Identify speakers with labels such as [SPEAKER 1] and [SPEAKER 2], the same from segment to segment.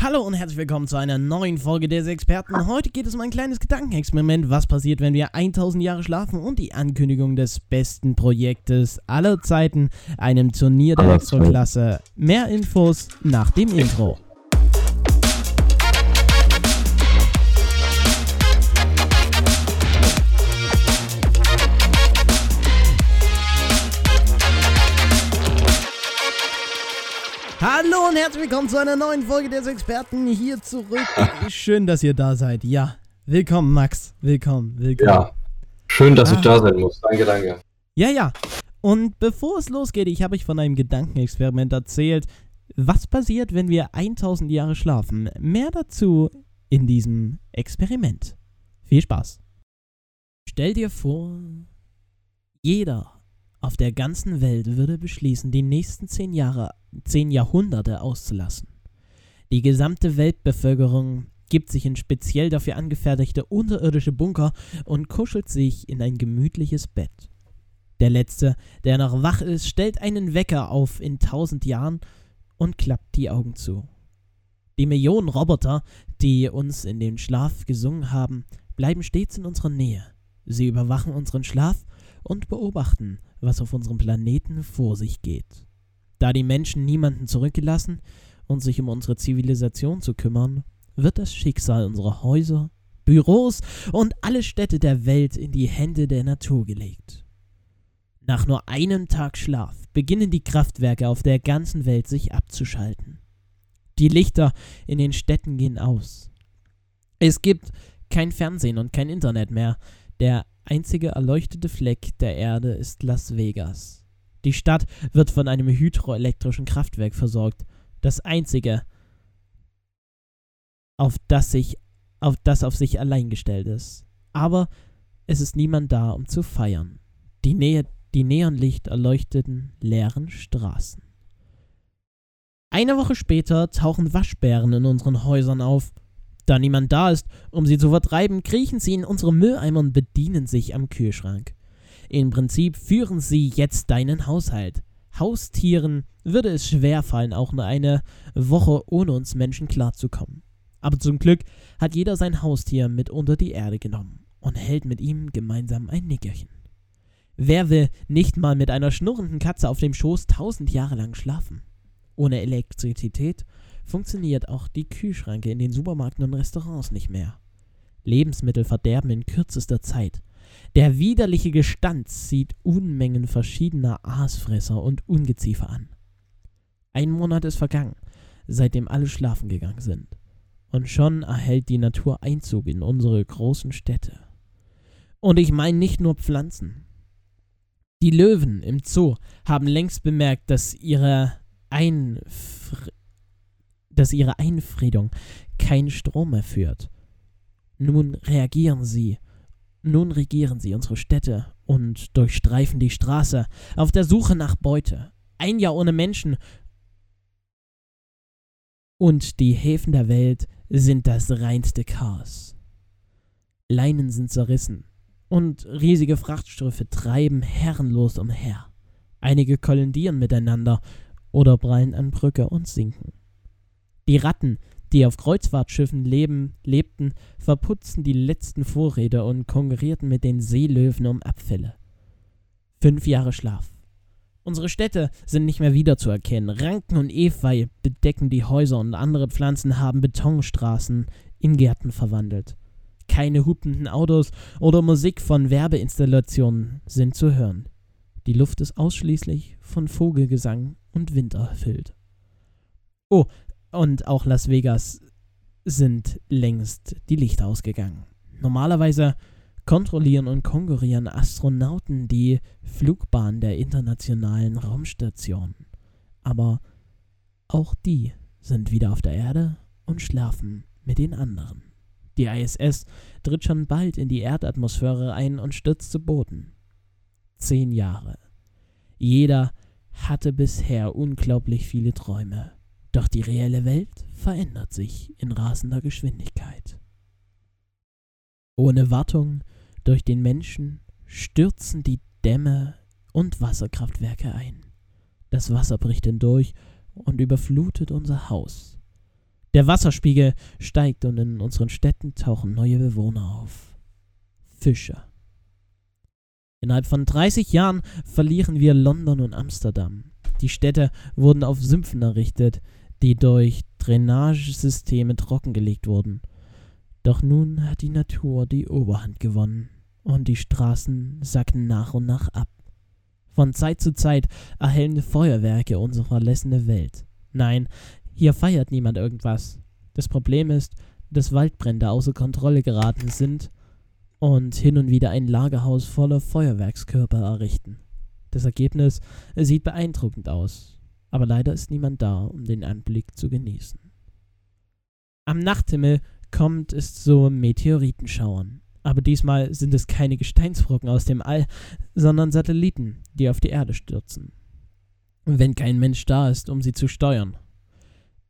[SPEAKER 1] Hallo und herzlich willkommen zu einer neuen Folge des Experten. Heute geht es um ein kleines Gedankenexperiment. Was passiert, wenn wir 1000 Jahre schlafen und die Ankündigung des besten Projektes aller Zeiten, einem Turnier der Extraklasse. Mehr Infos nach dem Intro. Hallo und herzlich willkommen zu einer neuen Folge des Experten hier zurück. Schön, dass ihr da seid. Ja, willkommen Max. Willkommen, willkommen.
[SPEAKER 2] Ja, schön, dass ah. ich da sein muss. Danke, danke.
[SPEAKER 1] Ja, ja. Und bevor es losgeht, ich habe euch von einem Gedankenexperiment erzählt. Was passiert, wenn wir 1000 Jahre schlafen? Mehr dazu in diesem Experiment. Viel Spaß. Stell dir vor, jeder auf der ganzen Welt würde beschließen, die nächsten zehn Jahre, zehn Jahrhunderte auszulassen. Die gesamte Weltbevölkerung gibt sich in speziell dafür angefertigte unterirdische Bunker und kuschelt sich in ein gemütliches Bett. Der Letzte, der noch wach ist, stellt einen Wecker auf in tausend Jahren und klappt die Augen zu. Die Millionen Roboter, die uns in den Schlaf gesungen haben, bleiben stets in unserer Nähe. Sie überwachen unseren Schlaf und beobachten, was auf unserem Planeten vor sich geht. Da die Menschen niemanden zurückgelassen und sich um unsere Zivilisation zu kümmern, wird das Schicksal unserer Häuser, Büros und alle Städte der Welt in die Hände der Natur gelegt. Nach nur einem Tag Schlaf beginnen die Kraftwerke auf der ganzen Welt sich abzuschalten. Die Lichter in den Städten gehen aus. Es gibt kein Fernsehen und kein Internet mehr. Der einzige erleuchtete Fleck der Erde ist Las Vegas. Die Stadt wird von einem hydroelektrischen Kraftwerk versorgt. Das einzige, auf das, sich, auf das auf sich allein gestellt ist. Aber es ist niemand da, um zu feiern. Die, Nähe, die Neonlicht erleuchteten leeren Straßen. Eine Woche später tauchen Waschbären in unseren Häusern auf. Da niemand da ist, um sie zu vertreiben, kriechen sie in unsere Mülleimer und bedienen sich am Kühlschrank. Im Prinzip führen sie jetzt deinen Haushalt. Haustieren würde es schwer fallen, auch nur eine Woche ohne uns Menschen klarzukommen. Aber zum Glück hat jeder sein Haustier mit unter die Erde genommen und hält mit ihm gemeinsam ein Nickerchen. Wer will nicht mal mit einer schnurrenden Katze auf dem Schoß tausend Jahre lang schlafen? Ohne Elektrizität funktioniert auch die Kühlschranke in den Supermärkten und Restaurants nicht mehr. Lebensmittel verderben in kürzester Zeit. Der widerliche Gestanz zieht Unmengen verschiedener Aasfresser und Ungeziefer an. Ein Monat ist vergangen, seitdem alle schlafen gegangen sind. Und schon erhält die Natur Einzug in unsere großen Städte. Und ich meine nicht nur Pflanzen. Die Löwen im Zoo haben längst bemerkt, dass ihre Einfr dass ihre Einfriedung keinen Strom mehr führt. Nun reagieren sie, nun regieren sie unsere Städte und durchstreifen die Straße auf der Suche nach Beute. Ein Jahr ohne Menschen und die Häfen der Welt sind das reinste Chaos. Leinen sind zerrissen und riesige Frachtschiffe treiben herrenlos umher. Einige kollidieren miteinander oder prallen an Brücke und sinken. Die Ratten, die auf Kreuzfahrtschiffen leben, lebten, verputzten die letzten Vorräte und konkurrierten mit den Seelöwen um Abfälle. Fünf Jahre Schlaf. Unsere Städte sind nicht mehr wiederzuerkennen. Ranken und Efeu bedecken die Häuser und andere Pflanzen haben Betonstraßen in Gärten verwandelt. Keine hupenden Autos oder Musik von Werbeinstallationen sind zu hören. Die Luft ist ausschließlich von Vogelgesang und Wind erfüllt. Oh, und auch Las Vegas sind längst die Lichter ausgegangen. Normalerweise kontrollieren und konkurrieren Astronauten die Flugbahn der internationalen Raumstation. Aber auch die sind wieder auf der Erde und schlafen mit den anderen. Die ISS tritt schon bald in die Erdatmosphäre ein und stürzt zu Boden. Zehn Jahre. Jeder hatte bisher unglaublich viele Träume. Doch die reelle Welt verändert sich in rasender Geschwindigkeit. Ohne Wartung durch den Menschen stürzen die Dämme und Wasserkraftwerke ein. Das Wasser bricht hindurch und überflutet unser Haus. Der Wasserspiegel steigt und in unseren Städten tauchen neue Bewohner auf. Fische. Innerhalb von 30 Jahren verlieren wir London und Amsterdam. Die Städte wurden auf Sümpfen errichtet, die durch Drainagesysteme trockengelegt wurden. Doch nun hat die Natur die Oberhand gewonnen und die Straßen sacken nach und nach ab. Von Zeit zu Zeit erhellen Feuerwerke unsere verlassene Welt. Nein, hier feiert niemand irgendwas. Das Problem ist, dass Waldbrände außer Kontrolle geraten sind und hin und wieder ein Lagerhaus voller Feuerwerkskörper errichten. Das Ergebnis sieht beeindruckend aus, aber leider ist niemand da, um den Anblick zu genießen. Am Nachthimmel kommt es zu Meteoritenschauern, aber diesmal sind es keine Gesteinsbrocken aus dem All, sondern Satelliten, die auf die Erde stürzen. Wenn kein Mensch da ist, um sie zu steuern.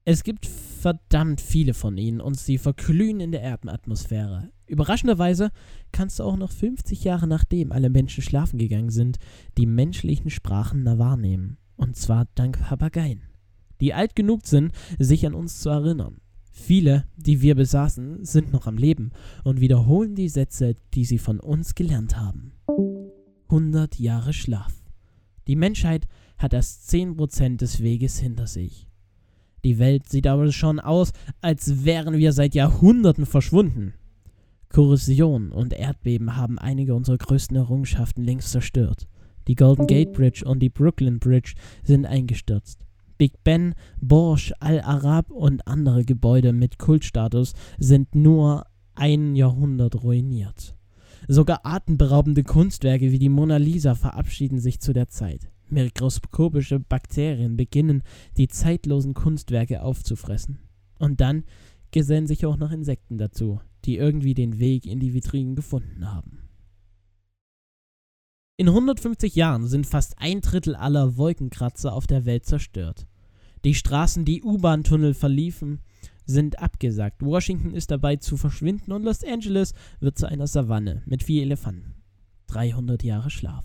[SPEAKER 1] Es gibt verdammt viele von ihnen und sie verglühen in der Erdenatmosphäre. Überraschenderweise kannst du auch noch 50 Jahre nachdem alle Menschen schlafen gegangen sind, die menschlichen Sprachen wahrnehmen. Und zwar dank Papageien, die alt genug sind, sich an uns zu erinnern. Viele, die wir besaßen, sind noch am Leben und wiederholen die Sätze, die sie von uns gelernt haben. 100 Jahre Schlaf. Die Menschheit hat erst 10% des Weges hinter sich. Die Welt sieht aber schon aus, als wären wir seit Jahrhunderten verschwunden. Korrosion und Erdbeben haben einige unserer größten Errungenschaften längst zerstört. Die Golden Gate Bridge und die Brooklyn Bridge sind eingestürzt. Big Ben, Burj Al Arab und andere Gebäude mit Kultstatus sind nur ein Jahrhundert ruiniert. Sogar atemberaubende Kunstwerke wie die Mona Lisa verabschieden sich zu der Zeit. Mikroskopische Bakterien beginnen, die zeitlosen Kunstwerke aufzufressen. Und dann gesellen sich auch noch Insekten dazu, die irgendwie den Weg in die Vitrinen gefunden haben. In 150 Jahren sind fast ein Drittel aller Wolkenkratzer auf der Welt zerstört. Die Straßen, die U-Bahn-Tunnel verliefen, sind abgesagt. Washington ist dabei zu verschwinden und Los Angeles wird zu einer Savanne mit vier Elefanten. 300 Jahre Schlaf.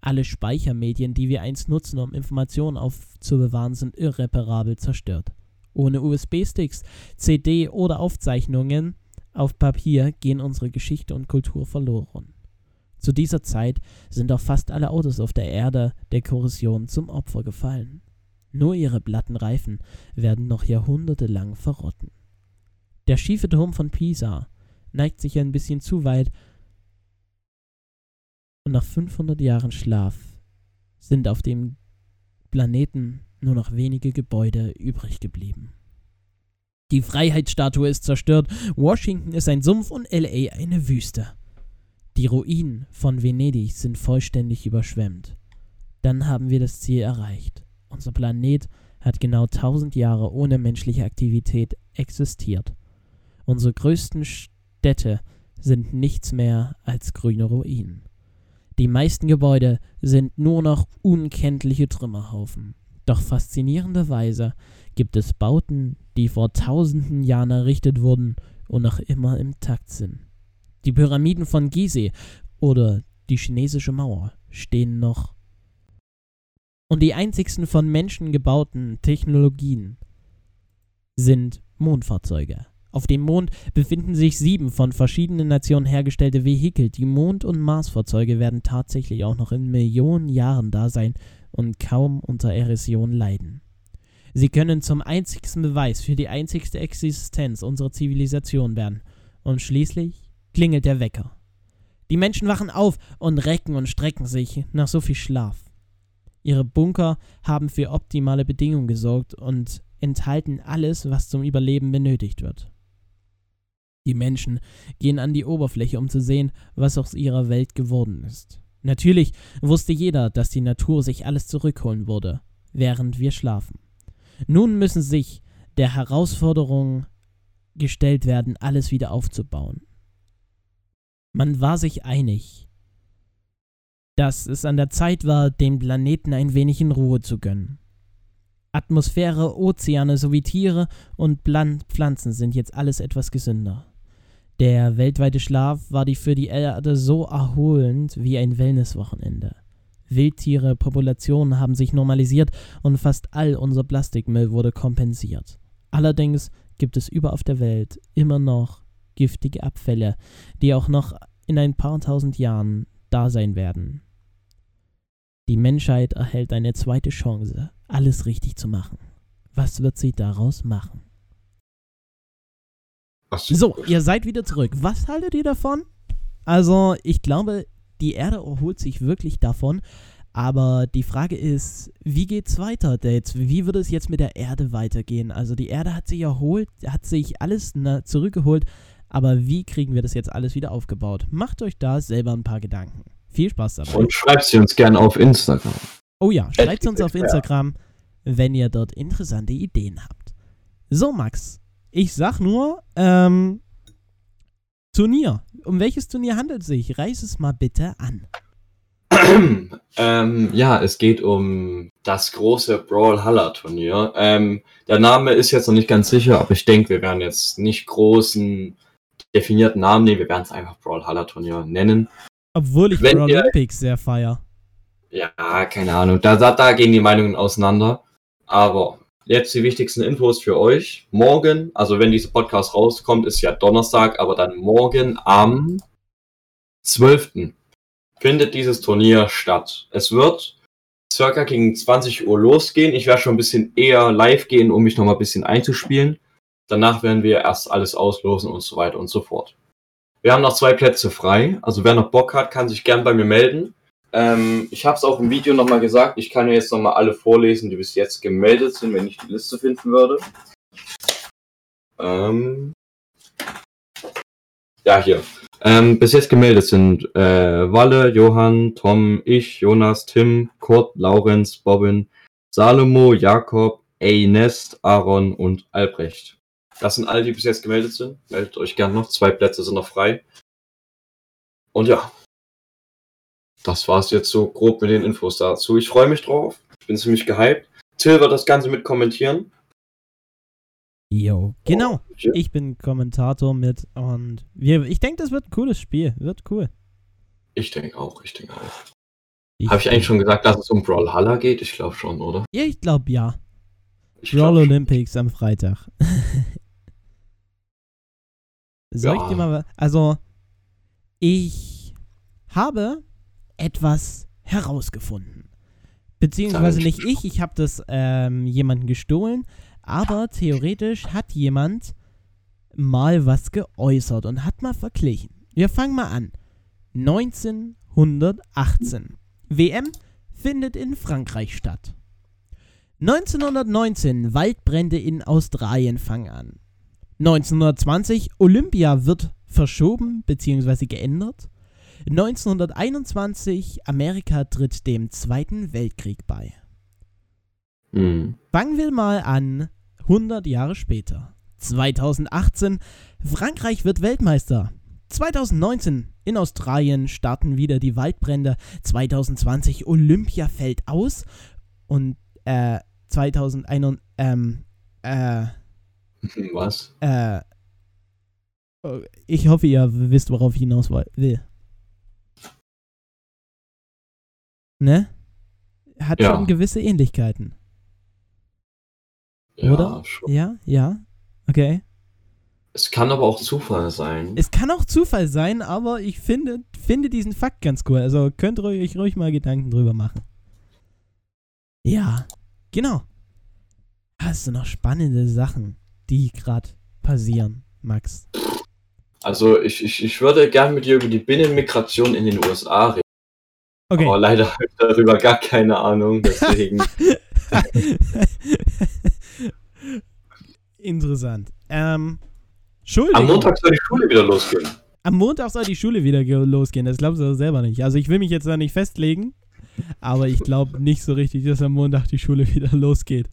[SPEAKER 1] Alle Speichermedien, die wir einst nutzen, um Informationen aufzubewahren, sind irreparabel zerstört. Ohne USB-Sticks, CD oder Aufzeichnungen auf Papier gehen unsere Geschichte und Kultur verloren. Zu dieser Zeit sind auch fast alle Autos auf der Erde der Korrosion zum Opfer gefallen. Nur ihre glatten Reifen werden noch jahrhundertelang verrotten. Der schiefe Turm von Pisa neigt sich ein bisschen zu weit und nach 500 Jahren Schlaf sind auf dem Planeten nur noch wenige Gebäude übrig geblieben. Die Freiheitsstatue ist zerstört, Washington ist ein Sumpf und LA eine Wüste. Die Ruinen von Venedig sind vollständig überschwemmt. Dann haben wir das Ziel erreicht. Unser Planet hat genau 1000 Jahre ohne menschliche Aktivität existiert. Unsere größten Städte sind nichts mehr als grüne Ruinen. Die meisten Gebäude sind nur noch unkenntliche Trümmerhaufen. Doch faszinierenderweise gibt es Bauten, die vor tausenden Jahren errichtet wurden und noch immer im Takt sind. Die Pyramiden von Gizeh oder die chinesische Mauer stehen noch. Und die einzigsten von Menschen gebauten Technologien sind Mondfahrzeuge. Auf dem Mond befinden sich sieben von verschiedenen Nationen hergestellte Vehikel. Die Mond- und Marsfahrzeuge werden tatsächlich auch noch in Millionen Jahren da sein und kaum unter Erosion leiden. Sie können zum einzigsten Beweis für die einzigste Existenz unserer Zivilisation werden. Und schließlich klingelt der Wecker. Die Menschen wachen auf und recken und strecken sich nach so viel Schlaf. Ihre Bunker haben für optimale Bedingungen gesorgt und enthalten alles, was zum Überleben benötigt wird. Die Menschen gehen an die Oberfläche, um zu sehen, was aus ihrer Welt geworden ist. Natürlich wusste jeder, dass die Natur sich alles zurückholen würde, während wir schlafen. Nun müssen sich der Herausforderung gestellt werden, alles wieder aufzubauen. Man war sich einig, dass es an der Zeit war, den Planeten ein wenig in Ruhe zu gönnen. Atmosphäre, Ozeane sowie Tiere und Pflanzen sind jetzt alles etwas gesünder. Der weltweite Schlaf war die für die Erde so erholend wie ein Wellnesswochenende. Wildtiere, Populationen haben sich normalisiert und fast all unser Plastikmüll wurde kompensiert. Allerdings gibt es überall auf der Welt immer noch giftige Abfälle, die auch noch in ein paar tausend Jahren da sein werden. Die Menschheit erhält eine zweite Chance, alles richtig zu machen. Was wird sie daraus machen? So, ihr seid wieder zurück. Was haltet ihr davon? Also, ich glaube, die Erde erholt sich wirklich davon. Aber die Frage ist, wie geht's weiter, Dates? Wie wird es jetzt mit der Erde weitergehen? Also die Erde hat sich erholt, hat sich alles na, zurückgeholt, aber wie kriegen wir das jetzt alles wieder aufgebaut? Macht euch da selber ein paar Gedanken. Viel Spaß dabei.
[SPEAKER 2] Und schreibt sie uns gerne auf Instagram.
[SPEAKER 1] Oh ja, schreibt uns auf Instagram, wenn ihr dort interessante Ideen habt. So, Max, ich sag nur, ähm, Turnier. Um welches Turnier handelt es sich? Reiß es mal bitte an.
[SPEAKER 2] ähm, ja, es geht um das große Brawlhalla Turnier. Ähm, der Name ist jetzt noch nicht ganz sicher, aber ich denke, wir werden jetzt nicht großen definierten Namen nehmen, wir werden es einfach Brawlhalla Turnier nennen.
[SPEAKER 1] Obwohl ich Wenn Olympics sehr feier.
[SPEAKER 2] Ja, keine Ahnung, da, da, da gehen die Meinungen auseinander. Aber jetzt die wichtigsten Infos für euch. Morgen, also wenn dieser Podcast rauskommt, ist ja Donnerstag, aber dann morgen am 12 findet dieses Turnier statt. Es wird circa gegen 20 Uhr losgehen. Ich werde schon ein bisschen eher live gehen, um mich noch mal ein bisschen einzuspielen. Danach werden wir erst alles auslosen und so weiter und so fort. Wir haben noch zwei Plätze frei. Also wer noch Bock hat, kann sich gern bei mir melden. Ähm, ich habe es auch im Video nochmal gesagt. Ich kann jetzt nochmal alle vorlesen, die bis jetzt gemeldet sind, wenn ich die Liste finden würde. Ähm, ja, hier. Ähm, bis jetzt gemeldet sind äh, Walle, Johann, Tom, ich, Jonas, Tim, Kurt, Laurenz, Bobbin, Salomo, Jakob, Ernest, Aaron und Albrecht. Das sind alle, die bis jetzt gemeldet sind. Meldet euch gern noch. Zwei Plätze sind noch frei. Und ja, das war's jetzt so grob mit den Infos dazu. Ich freue mich drauf. Ich bin ziemlich gehypt. Till wird das Ganze mit kommentieren.
[SPEAKER 1] Jo, genau. Oh, ich bin Kommentator mit und wir, ich denke, das wird ein cooles Spiel. Wird cool.
[SPEAKER 2] Ich denke auch, ich denke auch. Habe ich eigentlich schon gesagt, dass es um Brawlhalla geht? Ich glaube schon, oder?
[SPEAKER 1] Ja, ich glaube ja. Ich Brawl glaub Olympics am Freitag. Soll ja. ich dir mal. Also, ich habe etwas herausgefunden. Beziehungsweise nicht ich, ich habe das ähm, jemanden gestohlen aber theoretisch hat jemand mal was geäußert und hat mal verglichen. Wir fangen mal an. 1918. WM findet in Frankreich statt. 1919 Waldbrände in Australien fangen an. 1920 Olympia wird verschoben bzw. geändert. 1921 Amerika tritt dem Zweiten Weltkrieg bei. Mhm. Fangen wir mal an 100 Jahre später. 2018, Frankreich wird Weltmeister. 2019 in Australien starten wieder die Waldbrände. 2020 Olympia fällt aus. Und äh, 2001, ähm, äh,
[SPEAKER 2] Was?
[SPEAKER 1] Äh, oh, ich hoffe, ihr wisst, worauf ich hinaus will. Ne? Hat ja. schon gewisse Ähnlichkeiten. Ja, Oder? Schon. Ja, ja. Okay.
[SPEAKER 2] Es kann aber auch Zufall sein.
[SPEAKER 1] Es kann auch Zufall sein, aber ich finde, finde diesen Fakt ganz cool. Also könnt ihr euch ruhig mal Gedanken drüber machen. Ja, genau. Hast du noch spannende Sachen, die gerade passieren, Max?
[SPEAKER 2] Also ich, ich, ich würde gerne mit dir über die Binnenmigration in den USA reden. Okay. Aber leider habe ich darüber gar keine Ahnung, deswegen.
[SPEAKER 1] Interessant. Ähm,
[SPEAKER 2] Am Montag soll die Schule wieder losgehen.
[SPEAKER 1] Am Montag soll die Schule wieder losgehen. Das glaubst du selber nicht. Also ich will mich jetzt da nicht festlegen, aber ich glaube nicht so richtig, dass am Montag die Schule wieder losgeht.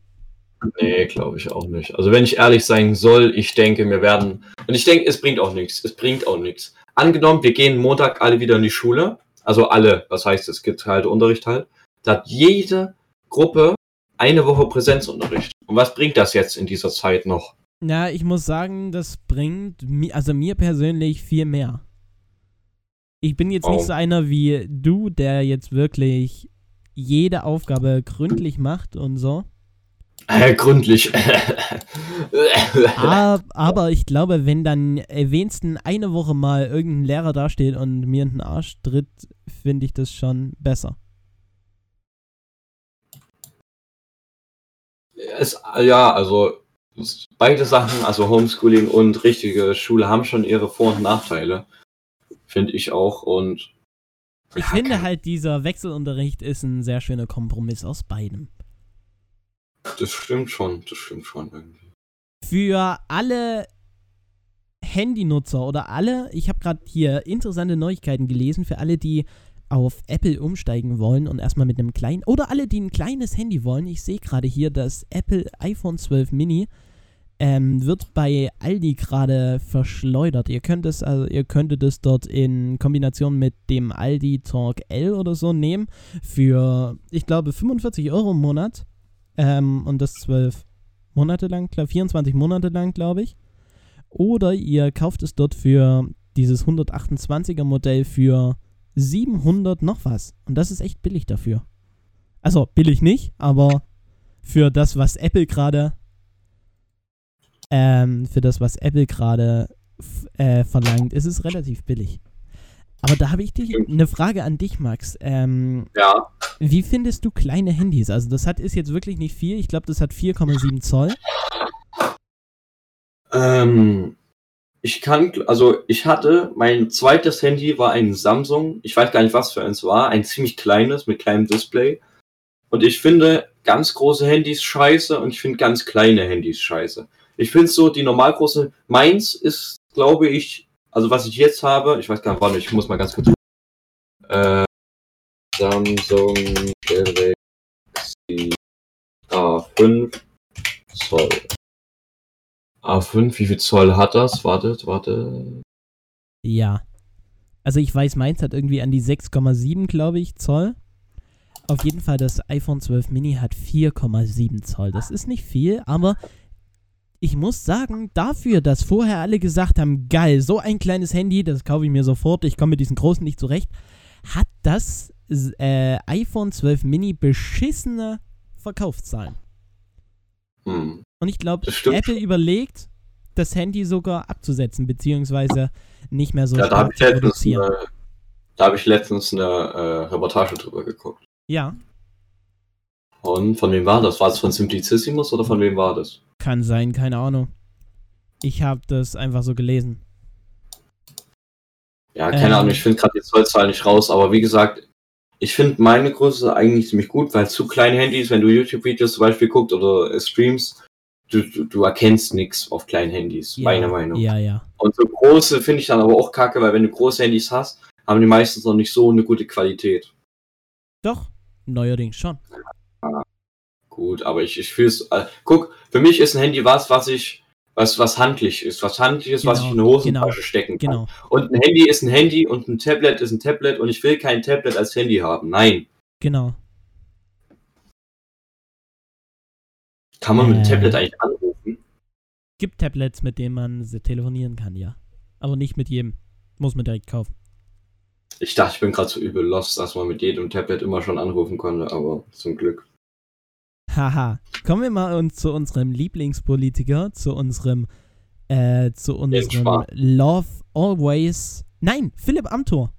[SPEAKER 2] Nee, glaube ich auch nicht. Also wenn ich ehrlich sein soll, ich denke, wir werden. Und ich denke, es bringt auch nichts. Es bringt auch nichts. Angenommen, wir gehen Montag alle wieder in die Schule. Also alle, was heißt es, gibt halt Unterricht halt. Da hat jede Gruppe eine Woche Präsenzunterricht. Und was bringt das jetzt in dieser Zeit noch?
[SPEAKER 1] Ja, ich muss sagen, das bringt mir, also mir persönlich viel mehr. Ich bin jetzt oh. nicht so einer wie du, der jetzt wirklich jede Aufgabe gründlich macht und so.
[SPEAKER 2] Äh, gründlich.
[SPEAKER 1] aber, aber ich glaube, wenn dann wenigstens eine Woche mal irgendein Lehrer dasteht und mir in den Arsch tritt, finde ich das schon besser.
[SPEAKER 2] Es, ja, also beide Sachen, also Homeschooling und richtige Schule, haben schon ihre Vor- und Nachteile. Finde ich auch. Und
[SPEAKER 1] ich ja, finde halt, dieser Wechselunterricht ist ein sehr schöner Kompromiss aus beidem.
[SPEAKER 2] Das stimmt schon, das stimmt schon irgendwie.
[SPEAKER 1] Für alle Handynutzer oder alle, ich habe gerade hier interessante Neuigkeiten gelesen, für alle, die auf Apple umsteigen wollen und erstmal mit einem kleinen, oder alle, die ein kleines Handy wollen, ich sehe gerade hier, das Apple iPhone 12 Mini ähm, wird bei Aldi gerade verschleudert. Ihr könnt es, also ihr könntet es dort in Kombination mit dem Aldi Talk L oder so nehmen für, ich glaube, 45 Euro im Monat. Ähm, und das 12 Monate lang, 24 Monate lang, glaube ich. Oder ihr kauft es dort für dieses 128er Modell für 700 noch was. Und das ist echt billig dafür. Also billig nicht, aber für das, was Apple gerade ähm, für das, was Apple gerade äh, verlangt, ist es relativ billig. Aber da habe ich dich eine Frage an dich, Max. Ähm,
[SPEAKER 2] ja.
[SPEAKER 1] Wie findest du kleine Handys? Also das hat ist jetzt wirklich nicht viel. Ich glaube, das hat 4,7 Zoll.
[SPEAKER 2] Ähm, ich kann, also ich hatte, mein zweites Handy war ein Samsung. Ich weiß gar nicht, was für eins war. Ein ziemlich kleines mit kleinem Display. Und ich finde ganz große Handys scheiße und ich finde ganz kleine Handys scheiße. Ich finde so, die normalgroße, meins ist, glaube ich, also was ich jetzt habe, ich weiß gar nicht, warte, ich muss mal ganz kurz. Äh, Samsung Galaxy A5 Zoll. A5, wie viel Zoll hat das? Wartet, warte.
[SPEAKER 1] Ja. Also ich weiß, meins hat irgendwie an die 6,7, glaube ich, Zoll. Auf jeden Fall, das iPhone 12 Mini hat 4,7 Zoll. Das ist nicht viel, aber ich muss sagen, dafür, dass vorher alle gesagt haben, geil, so ein kleines Handy, das kaufe ich mir sofort, ich komme mit diesen großen nicht zurecht, hat das äh, iPhone 12 Mini beschissene Verkaufszahlen. Hm. Und ich glaube, Apple überlegt, das Handy sogar abzusetzen, beziehungsweise nicht mehr so
[SPEAKER 2] ja, stark zu produzieren. Eine, da habe ich letztens eine äh, Reportage drüber geguckt.
[SPEAKER 1] Ja.
[SPEAKER 2] Und von wem war das? War es von Simplicissimus oder von wem war das?
[SPEAKER 1] Kann sein, keine Ahnung. Ich habe das einfach so gelesen.
[SPEAKER 2] Ja, keine ähm, Ahnung, ich finde gerade die Zollzahl nicht raus, aber wie gesagt, ich finde meine Größe eigentlich ziemlich gut, weil zu kleine Handys, wenn du YouTube-Videos zum Beispiel guckst oder äh, streamst, du, du, du erkennst nichts auf kleinen Handys,
[SPEAKER 1] ja,
[SPEAKER 2] meiner Meinung.
[SPEAKER 1] Ja, ja.
[SPEAKER 2] Und so große finde ich dann aber auch kacke, weil wenn du große Handys hast, haben die meistens noch nicht so eine gute Qualität.
[SPEAKER 1] Doch, neuerdings schon.
[SPEAKER 2] Ja, gut, aber ich, ich fühle es. Äh, guck, für mich ist ein Handy was, was ich, was, was handlich ist, was handlich ist, genau, was ich in eine Hosentasche genau, stecken kann. Genau. Und ein Handy ist ein Handy und ein Tablet ist ein Tablet und ich will kein Tablet als Handy haben. Nein.
[SPEAKER 1] Genau.
[SPEAKER 2] Kann man äh, mit dem Tablet eigentlich anrufen?
[SPEAKER 1] Gibt Tablets, mit denen man telefonieren kann, ja. Aber nicht mit jedem. Muss man direkt kaufen.
[SPEAKER 2] Ich dachte, ich bin gerade so übel lost, dass man mit jedem Tablet immer schon anrufen konnte, aber zum Glück.
[SPEAKER 1] Haha. Kommen wir mal uns zu unserem Lieblingspolitiker, zu unserem, äh, zu unserem Love Always. Nein, Philipp Amthor.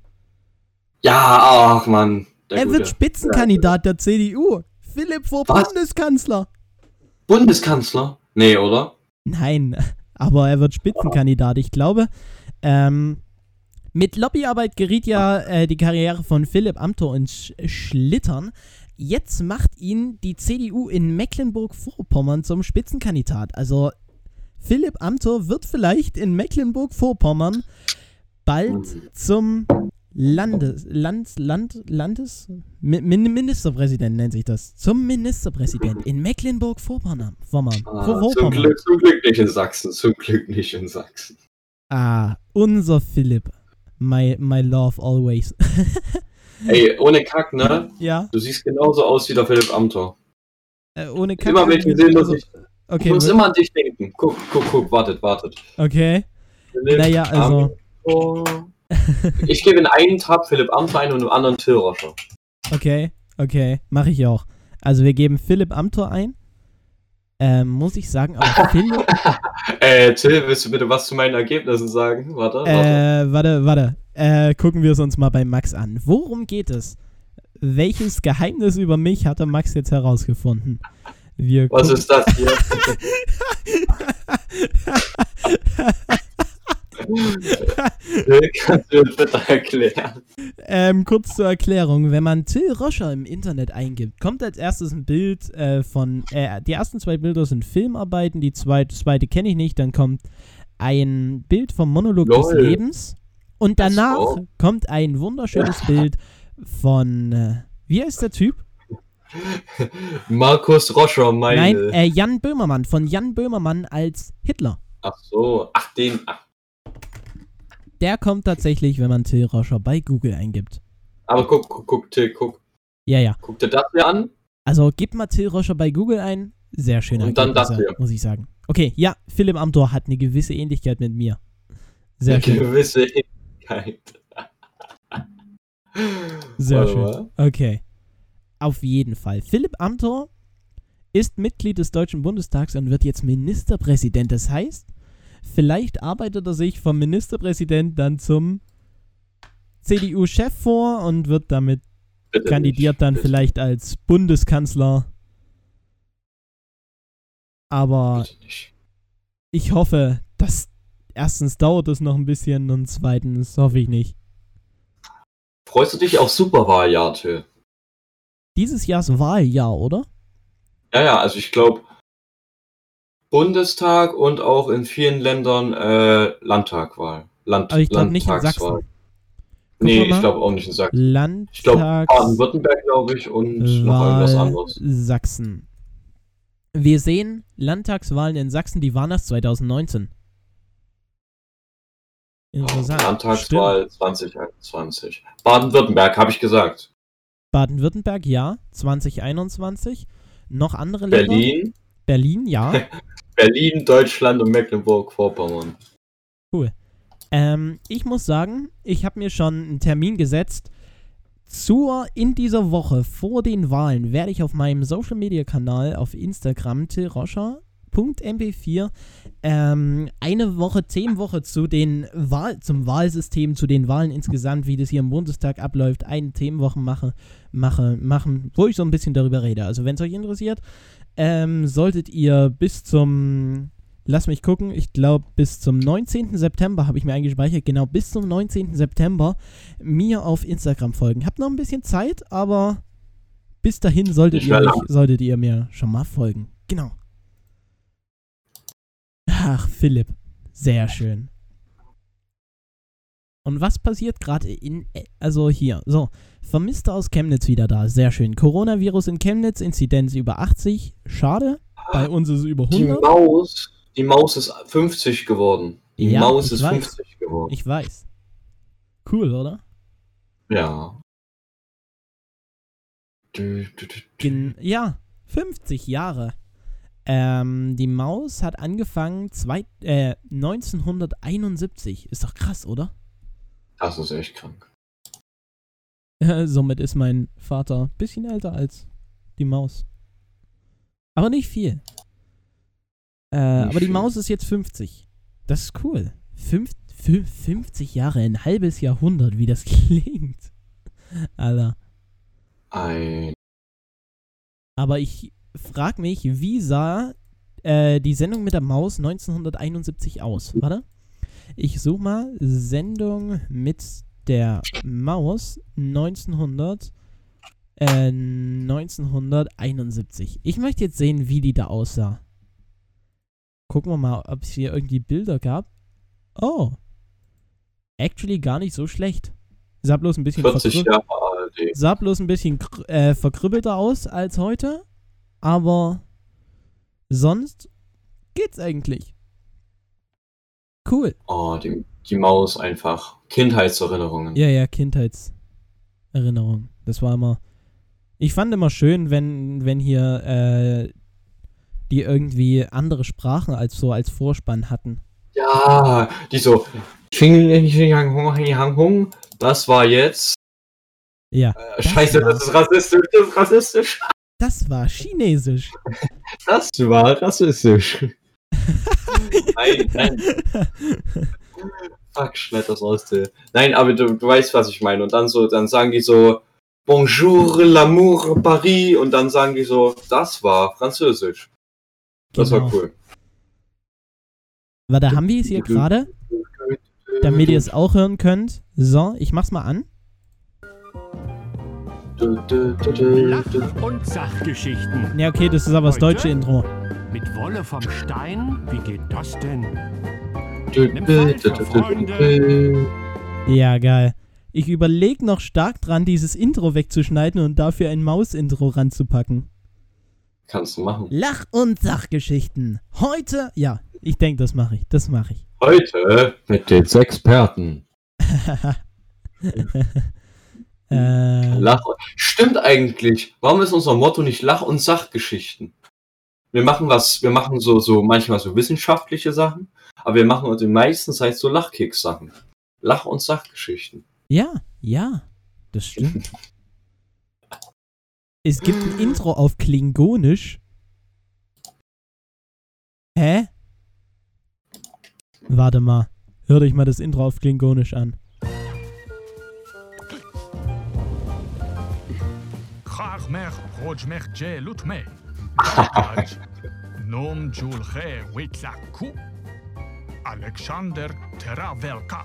[SPEAKER 2] Ja, ach man.
[SPEAKER 1] Er Gute. wird Spitzenkandidat der CDU. Philipp vor Was? Bundeskanzler.
[SPEAKER 2] Bundeskanzler? Nee, oder?
[SPEAKER 1] Nein, aber er wird Spitzenkandidat. Ich glaube, ähm, mit Lobbyarbeit geriet ja äh, die Karriere von Philipp Amthor ins Schlittern. Jetzt macht ihn die CDU in Mecklenburg-Vorpommern zum Spitzenkandidat. Also Philipp Amthor wird vielleicht in Mecklenburg-Vorpommern bald zum Landes, Land, Land, Landes, Min Ministerpräsident nennt sich das. Zum Ministerpräsident in Mecklenburg-Vorpommern.
[SPEAKER 2] Ah, zum, Glück, zum Glück nicht in Sachsen, zum Glück nicht in Sachsen.
[SPEAKER 1] Ah, unser Philipp. My, my love always.
[SPEAKER 2] Ey, ohne Kack, ne?
[SPEAKER 1] Ja.
[SPEAKER 2] Du siehst genauso aus wie der Philipp Amthor.
[SPEAKER 1] Äh, ohne Kack.
[SPEAKER 2] Immer wenn ich ihn sehe, muss ich, okay, ich muss immer an dich denken. Guck, guck, guck, wartet, wartet.
[SPEAKER 1] Okay. Philipp naja, also.
[SPEAKER 2] ich gebe in einen Tab Philipp Amthor ein und im anderen Till Roscher.
[SPEAKER 1] Okay, okay, mache ich auch. Also wir geben Philipp Amthor ein. ähm, muss ich sagen, aber Philipp,
[SPEAKER 2] Äh, Till, willst du bitte was zu meinen Ergebnissen sagen? Warte, warte.
[SPEAKER 1] äh, warte, warte, äh, gucken wir es uns mal bei Max an. Worum geht es? Welches Geheimnis über mich hatte Max jetzt herausgefunden? Wir
[SPEAKER 2] was ist das hier? Till, kannst du mir bitte erklären?
[SPEAKER 1] Ähm, kurz zur Erklärung, wenn man Till Roscher im Internet eingibt, kommt als erstes ein Bild äh, von, äh, die ersten zwei Bilder sind Filmarbeiten, die zweite, zweite kenne ich nicht, dann kommt ein Bild vom Monolog des
[SPEAKER 2] Lol.
[SPEAKER 1] Lebens und
[SPEAKER 2] Ach so.
[SPEAKER 1] danach kommt ein wunderschönes Bild von, äh, wie heißt der Typ?
[SPEAKER 2] Markus Roscher, meine.
[SPEAKER 1] Nein, äh, Jan Böhmermann, von Jan Böhmermann als Hitler.
[SPEAKER 2] Ach so, ach den, ach,
[SPEAKER 1] Der kommt tatsächlich, wenn man Till Roscher bei Google eingibt.
[SPEAKER 2] aber guck, guck, guck, Till, guck,
[SPEAKER 1] Ja, ja.
[SPEAKER 2] guck dir das hier an.
[SPEAKER 1] Also gib mal Till Roscher bei Google ein. Sehr schöne
[SPEAKER 2] Und dann das hier.
[SPEAKER 1] muss ich sagen. Okay, ja, Philipp Amthor hat eine gewisse Ähnlichkeit mit mir. Sehr
[SPEAKER 2] Eine
[SPEAKER 1] schön.
[SPEAKER 2] gewisse Ähnlichkeit.
[SPEAKER 1] Sehr
[SPEAKER 2] Warte
[SPEAKER 1] schön.
[SPEAKER 2] mal.
[SPEAKER 1] Okay. Auf jeden Fall. Philipp Amthor ist Mitglied des Deutschen Bundestags und wird jetzt Ministerpräsident. Das heißt, vielleicht arbeitet er sich vom Ministerpräsident dann zum CDU-Chef vor und wird damit
[SPEAKER 2] Bitte
[SPEAKER 1] kandidiert
[SPEAKER 2] nicht,
[SPEAKER 1] dann
[SPEAKER 2] bitte,
[SPEAKER 1] vielleicht als Bundeskanzler. Aber ich hoffe, erstens dauert es noch ein bisschen und zweitens hoffe ich nicht.
[SPEAKER 2] Freust du dich auf Superwahljahr, Till?
[SPEAKER 1] Dieses Jahr ist Wahljahr, oder?
[SPEAKER 2] Ja, ja, also ich glaube Bundestag und auch in vielen Ländern äh, Landtagwahl. Land,
[SPEAKER 1] Aber ich glaube nicht in. Sachsen. Guck
[SPEAKER 2] Nee, ich glaube auch nicht in Sachsen. Ich glaube
[SPEAKER 1] Landtags
[SPEAKER 2] Baden-Württemberg, glaube ich, und noch irgendwas anderes.
[SPEAKER 1] Sachsen. Wir sehen Landtagswahlen in Sachsen, die waren erst 2019. Interessant.
[SPEAKER 2] Landtagswahl 2021. Baden-Württemberg, habe ich gesagt.
[SPEAKER 1] Baden-Württemberg, ja. 2021. Noch andere Länder?
[SPEAKER 2] Berlin,
[SPEAKER 1] Berlin, ja.
[SPEAKER 2] Berlin, Deutschland und Mecklenburg-Vorpommern.
[SPEAKER 1] Ähm, ich muss sagen, ich habe mir schon einen Termin gesetzt. Zur, in dieser Woche vor den Wahlen werde ich auf meinem Social Media Kanal auf Instagram tillroscher.mp4 ähm, eine Woche, Themenwoche zu den Wahl, zum Wahlsystem, zu den Wahlen insgesamt, wie das hier im Bundestag abläuft, eine Themenwoche mache, mache, machen, wo ich so ein bisschen darüber rede. Also wenn es euch interessiert, ähm, solltet ihr bis zum Lass mich gucken. Ich glaube, bis zum 19. September habe ich mir eingespeichert. Genau, bis zum 19. September mir auf Instagram folgen. Habt noch ein bisschen Zeit, aber bis dahin solltet, ihr,
[SPEAKER 2] lang.
[SPEAKER 1] solltet ihr mir schon mal folgen. Genau. Ach, Philipp. Sehr schön. Und was passiert gerade in, also hier, so, Vermisster aus Chemnitz wieder da, sehr schön. Coronavirus in Chemnitz, Inzidenz über 80, schade. Bei uns ist es über
[SPEAKER 2] Die
[SPEAKER 1] 100.
[SPEAKER 2] Maus, die Maus ist 50 geworden. Die
[SPEAKER 1] Ja,
[SPEAKER 2] Maus ist
[SPEAKER 1] weiß.
[SPEAKER 2] 50 geworden.
[SPEAKER 1] Ich weiß. Cool, oder?
[SPEAKER 2] Ja.
[SPEAKER 1] Gen ja, 50 Jahre. Ähm, die Maus hat angefangen zwei, äh, 1971. Ist doch krass, oder?
[SPEAKER 2] Das ist echt krank.
[SPEAKER 1] Somit ist mein Vater ein bisschen älter als die Maus. Aber nicht viel. Äh, aber die
[SPEAKER 2] viel.
[SPEAKER 1] Maus ist jetzt 50. Das ist cool. Fünf, fü- 50 Jahre, ein halbes Jahrhundert, wie das klingt. Alter.
[SPEAKER 2] Ein.
[SPEAKER 1] Aber ich frag mich, wie sah äh, die Sendung mit der Maus 1971 aus? Warte. Ich suche mal Sendung mit der Maus 1900, äh, 1971. Ich möchte jetzt sehen, wie die da aussah. Gucken wir mal, ob es hier irgendwie Bilder gab. Oh. Actually gar nicht so schlecht. Sah bloß ein bisschen
[SPEAKER 2] 40
[SPEAKER 1] verkrü-
[SPEAKER 2] Jahre
[SPEAKER 1] sah bloß ein bisschen äh, verkrüppelter aus als heute, aber sonst geht's eigentlich. Cool.
[SPEAKER 2] Oh, die, die Maus einfach. Kindheitserinnerungen.
[SPEAKER 1] Ja, ja, Kindheitserinnerung. Das war immer. Ich fand immer schön, wenn, wenn hier äh, die irgendwie andere Sprachen als so als Vorspann hatten.
[SPEAKER 2] Ja, die so. Das war jetzt.
[SPEAKER 1] Ja.
[SPEAKER 2] Äh, Scheiße,
[SPEAKER 1] war-
[SPEAKER 2] das ist rassistisch, das ist rassistisch.
[SPEAKER 1] Das war Chinesisch.
[SPEAKER 2] Das war rassistisch. nein, nein. Fuck, schneid das raus, Till. Nein, aber du, du weißt, was ich meine. Und dann so, dann sagen die so, Bonjour, l'amour, Paris. Und dann sagen die so, das war Französisch. Das
[SPEAKER 1] Genau.
[SPEAKER 2] war cool.
[SPEAKER 1] Warte, haben wir es hier gerade? Damit ihr es auch hören könnt. So, ich mach's mal an.
[SPEAKER 3] Lach- und Sachgeschichten.
[SPEAKER 1] Ja, okay, das ist aber das
[SPEAKER 3] Heute?
[SPEAKER 1] deutsche Intro.
[SPEAKER 3] Mit Wolle vom Stein? Wie geht das denn? Nimm Fall für Freunde.
[SPEAKER 1] Ja, geil. Ich überlege noch stark dran, dieses Intro wegzuschneiden und dafür ein Maus-Intro ranzupacken.
[SPEAKER 2] Kannst du machen.
[SPEAKER 1] Lach- und Sachgeschichten. Heute, ja, ich denke, das mache ich. Das mache ich.
[SPEAKER 2] Heute mit den Experten.
[SPEAKER 1] Äh,
[SPEAKER 2] Lach Stimmt eigentlich. Warum ist unser Motto nicht Lach- und Sachgeschichten? Wir machen was, wir machen so, so manchmal so wissenschaftliche Sachen, aber wir machen uns in meisten Zeit so Lachkeks-Sachen. Lach- und Sachgeschichten.
[SPEAKER 1] ja, ja, das stimmt. es gibt ein Intro auf Klingonisch. Hä? Warte mal. Hör dich mal das Intro auf Klingonisch an.
[SPEAKER 4] Je lutme. Nom julche witzaku. Alexander Teravelka.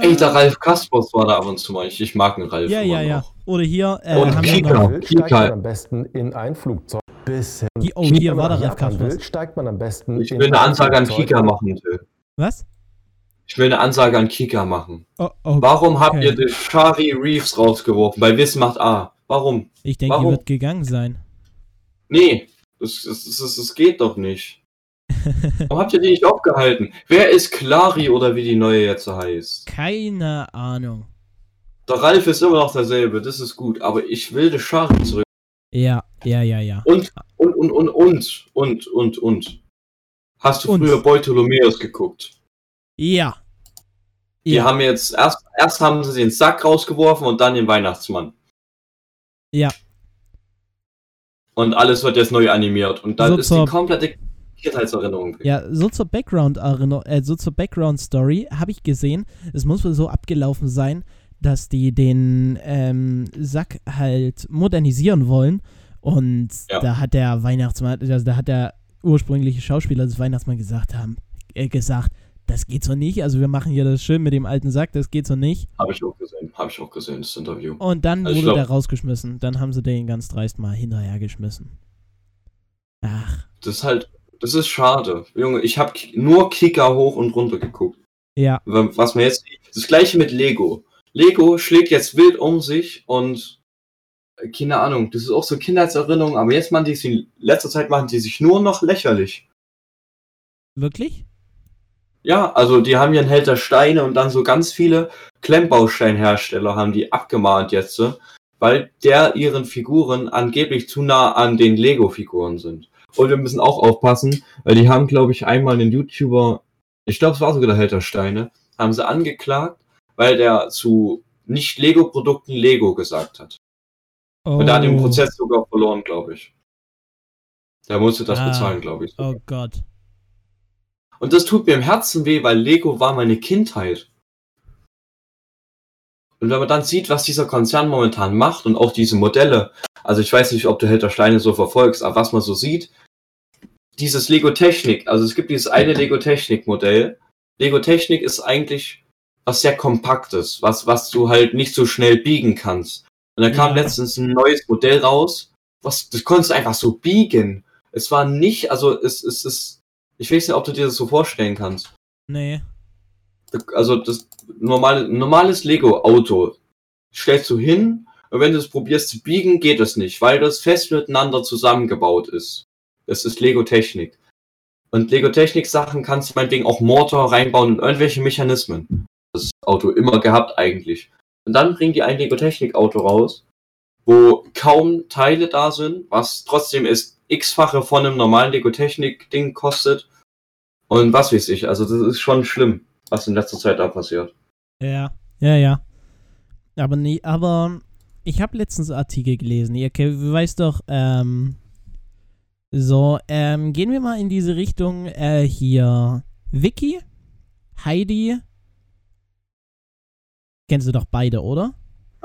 [SPEAKER 2] Ey, der Ralf Kaspers war da ab und zu mal. Ich, ich mag den Ralf.
[SPEAKER 1] Ja, ja,
[SPEAKER 2] immer
[SPEAKER 1] ja.
[SPEAKER 2] noch.
[SPEAKER 1] Oder hier äh,
[SPEAKER 2] Und Kika.
[SPEAKER 5] steigt
[SPEAKER 2] Kika.
[SPEAKER 5] man am besten in ein Flugzeug.
[SPEAKER 1] Die, oh, hier war der Ralf Kaspers.
[SPEAKER 5] steigt man am besten
[SPEAKER 2] Ich
[SPEAKER 5] in
[SPEAKER 2] will eine
[SPEAKER 5] ein
[SPEAKER 2] Ansage an. Kika machen, Till.
[SPEAKER 1] Was?
[SPEAKER 2] Ich will eine Ansage an Kika machen.
[SPEAKER 1] Oh, oh,
[SPEAKER 2] Warum habt
[SPEAKER 1] Okay.
[SPEAKER 2] ihr die Shari Reeves rausgeworfen? Bei Wiss macht A. Warum?
[SPEAKER 1] ich denke, die wird gegangen sein.
[SPEAKER 2] Nee, das, das, das, das geht doch nicht. Warum habt ihr die nicht aufgehalten? Wer ist Clary oder wie die neue jetzt heißt?
[SPEAKER 1] Keine Ahnung.
[SPEAKER 2] Der Ralf ist immer noch derselbe, das ist gut, aber ich will die Shari zurück.
[SPEAKER 1] Ja, ja, ja, ja.
[SPEAKER 2] Und, und, und, und, und, und, und, und. Hast du
[SPEAKER 1] Und.
[SPEAKER 2] früher Beutolomeus geguckt?
[SPEAKER 1] Ja.
[SPEAKER 2] Die
[SPEAKER 1] Ja,
[SPEAKER 2] haben jetzt, erst, erst haben sie den Sack rausgeworfen und dann den Weihnachtsmann.
[SPEAKER 1] ja.
[SPEAKER 2] Und alles wird jetzt neu animiert. Und dann
[SPEAKER 1] So
[SPEAKER 2] ist
[SPEAKER 1] zur-
[SPEAKER 2] die komplette Kindheitserinnerung.
[SPEAKER 1] Ja, so zur Background äh, so zur Background Story habe ich gesehen, es muss wohl so abgelaufen sein, dass die den ähm, Sack halt modernisieren wollen und
[SPEAKER 2] Ja.
[SPEAKER 1] da hat der Weihnachtsmann, also da hat der ursprüngliche Schauspieler des Weihnachtsmann gesagt haben, äh, gesagt, das geht so nicht, also wir machen hier das schön mit dem alten Sack, das geht so nicht.
[SPEAKER 2] Habe ich auch gesehen. Habe ich auch gesehen, das Interview.
[SPEAKER 1] Und dann
[SPEAKER 2] Also
[SPEAKER 1] wurde
[SPEAKER 2] glaub-
[SPEAKER 1] der rausgeschmissen. Dann haben sie den ganz dreist mal hinterhergeschmissen. Ach,
[SPEAKER 2] Das ist halt, das ist schade. Junge, ich habe nur Kicker hoch und runter geguckt.
[SPEAKER 1] ja,
[SPEAKER 2] Was man jetzt, das gleiche mit Lego. Lego schlägt jetzt wild um sich und äh, keine Ahnung, das ist auch so Kindheitserinnerung, aber jetzt machen die sich, in letzter Zeit machen die sich nur noch lächerlich.
[SPEAKER 1] wirklich?
[SPEAKER 2] Ja, also die haben einen Held der Steine und dann so ganz viele Klemmbausteinhersteller haben die abgemahnt jetzt, so, weil der ihren Figuren angeblich zu nah an den Lego-Figuren sind. Und wir müssen auch aufpassen, weil die haben, glaube ich, einmal einen YouTuber, ich glaube, es war sogar der Held der Steine, haben sie angeklagt, weil der zu Nicht-Lego-Produkten Lego gesagt hat.
[SPEAKER 1] Oh,
[SPEAKER 2] Und der hat den Prozess sogar verloren, glaube ich. Der musste das
[SPEAKER 1] Ah.
[SPEAKER 2] bezahlen, glaube ich.
[SPEAKER 1] Oh Gott.
[SPEAKER 2] Und das tut mir im Herzen weh, weil Lego war meine Kindheit. Und wenn man dann sieht, was dieser Konzern momentan macht und auch diese Modelle, also ich weiß nicht, ob du Held der Steine so verfolgst, aber was man so sieht, dieses Lego Technik, also es gibt dieses eine Lego Technik Modell. Lego Technik ist eigentlich was sehr kompaktes, was, was du halt nicht so schnell biegen kannst. Und da kam letztens ein neues Modell raus, was, das konntest du einfach so biegen. Es war nicht, also es, es ist, ich weiß nicht, ob du dir das so vorstellen kannst.
[SPEAKER 1] Nee.
[SPEAKER 2] Also das normale, normales Lego-Auto stellst du hin und wenn du es probierst zu biegen, geht es nicht, weil das fest miteinander zusammengebaut ist. Das ist Lego-Technik. Und Lego-Technik-Sachen kannst du meinetwegen auch Motor reinbauen und irgendwelche Mechanismen. Das Auto immer gehabt eigentlich. Und dann bringen die ein Lego-Technik-Auto raus, wo kaum Teile da sind, was trotzdem ist x-fache von einem normalen Lego-Technik-Ding kostet. Und was weiß ich, also das ist schon schlimm, was in letzter Zeit da passiert.
[SPEAKER 1] Ja, ja, ja. Aber nee, aber ich habe letztens Artikel gelesen. Ihr weißt doch, ähm, so, ähm, gehen wir mal in diese Richtung, äh, hier, Vicky, Heidi, kennst du doch beide, oder?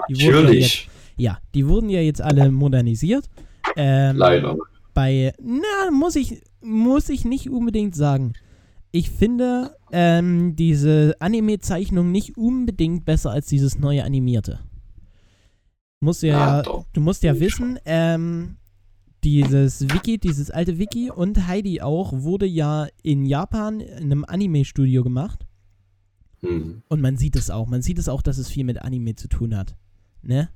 [SPEAKER 1] Die wurden ja
[SPEAKER 2] Natürlich.
[SPEAKER 1] Ja, die wurden ja jetzt alle modernisiert. Ähm,
[SPEAKER 2] Leider.
[SPEAKER 1] Bei, na, muss ich, muss ich nicht unbedingt sagen. Ich finde ähm, diese Anime-Zeichnung nicht unbedingt besser als dieses neue animierte. Musst du ja,
[SPEAKER 2] Ah,
[SPEAKER 1] du musst ja wissen, ähm, dieses Wiki, dieses alte Wiki und Heidi auch wurde ja in Japan in einem Anime-Studio gemacht.
[SPEAKER 2] Hm.
[SPEAKER 1] Und man sieht es auch. Man sieht es auch, dass es viel mit Anime zu tun hat. Ne?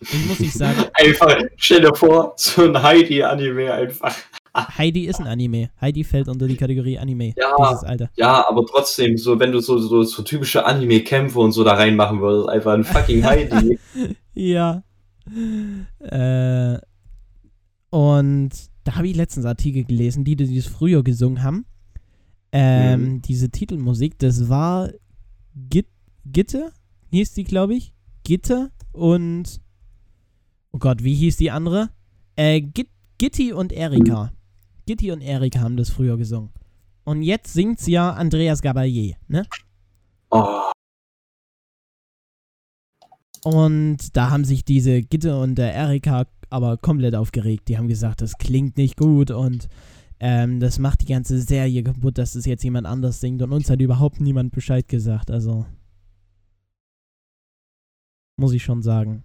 [SPEAKER 1] Ich muss nicht sagen,
[SPEAKER 2] Einfach, stell dir vor, so ein Heidi-Anime einfach.
[SPEAKER 1] Heidi ist ein Anime. Heidi fällt unter die Kategorie Anime.
[SPEAKER 2] Ja.
[SPEAKER 1] Dieses Alter.
[SPEAKER 2] Ja, aber trotzdem, so wenn du so, so, so typische Anime-Kämpfe und so da reinmachen würdest, einfach ein fucking Heidi.
[SPEAKER 1] Ja. Äh, und da habe ich letztens Artikel gelesen, die, die das früher gesungen haben. Ähm,
[SPEAKER 2] Mhm.
[SPEAKER 1] Diese Titelmusik, das war Git Gitte, hieß die, glaube ich. Gitte und. Oh Gott, wie hieß die andere? Äh, Git Gitti und Erika. Gitti und Erika haben das früher gesungen. Und jetzt singt's ja Andreas Gabalier, ne?
[SPEAKER 2] Oh,
[SPEAKER 1] Und da haben sich diese Gitte und der Erika aber komplett aufgeregt. Die haben gesagt, das klingt nicht gut und ähm, das macht die ganze Serie kaputt, dass das jetzt jemand anders singt. Und uns hat überhaupt niemand Bescheid gesagt. Also muss ich schon sagen.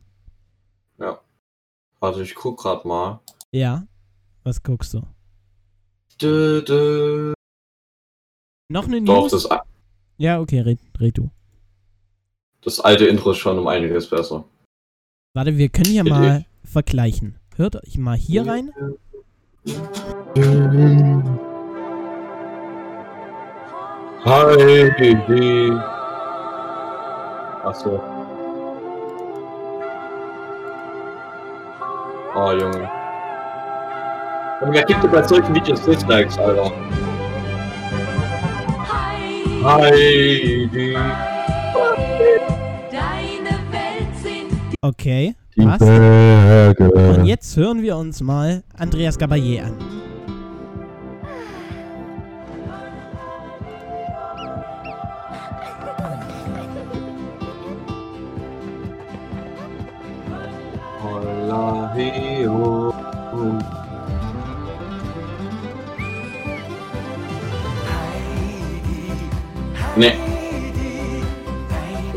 [SPEAKER 2] Warte, ich guck grad mal.
[SPEAKER 1] Ja, was guckst du?
[SPEAKER 2] Dö, dö.
[SPEAKER 1] Noch eine
[SPEAKER 2] Doch,
[SPEAKER 1] News?
[SPEAKER 2] das,
[SPEAKER 1] ja, okay, red, red du.
[SPEAKER 2] das alte Intro ist schon um einiges besser.
[SPEAKER 1] Warte, wir können ja mal vergleichen. Hört euch mal hier rein.
[SPEAKER 2] Heidi. Achso. Oh, Junge. Und wer gibt dir bei solchen Videos Dislikes, Alter? Heidi.
[SPEAKER 6] Deine Welt sind
[SPEAKER 1] Okay, passt. Und jetzt hören wir uns mal Andreas Gabayé an.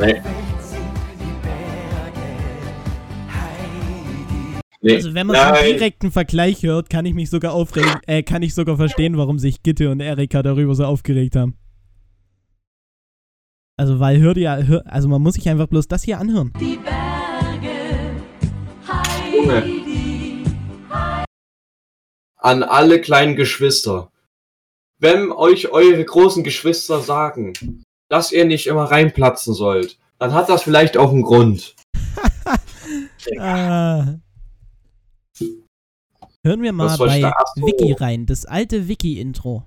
[SPEAKER 2] Nee. Nee.
[SPEAKER 1] Also wenn man einen
[SPEAKER 2] Nein.
[SPEAKER 1] direkten Vergleich hört, kann ich mich sogar aufregen, äh, kann ich sogar verstehen, warum sich Gitte und Erika darüber so aufgeregt haben. Also weil hört hör, also man muss sich einfach bloß das hier anhören.
[SPEAKER 6] die Berge.
[SPEAKER 2] Junge.
[SPEAKER 6] Heidi.
[SPEAKER 2] An alle kleinen Geschwister. Wenn euch eure großen Geschwister sagen, dass ihr nicht immer reinplatzen sollt, dann hat das vielleicht auch einen Grund.
[SPEAKER 1] Ah. Hören wir mal bei. Wiki rein, das alte Wiki-Intro.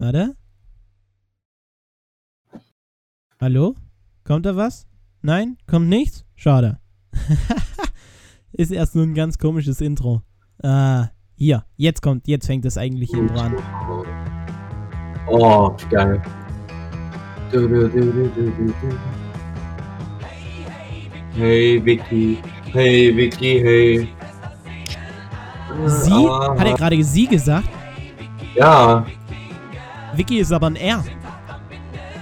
[SPEAKER 1] Warte. Hallo? Kommt da was? Nein? Kommt nichts? Schade. Ist erst nur ein ganz komisches Intro. Ah, hier. Jetzt kommt, jetzt fängt das eigentliche Intro an.
[SPEAKER 2] Oh, geil. Du, du, du. Hey Vicky, hey Vicky, hey.
[SPEAKER 1] Sie?
[SPEAKER 2] Ah,
[SPEAKER 1] Hat er gerade sie gesagt?
[SPEAKER 2] Ja,
[SPEAKER 1] Wiki ist aber ein R.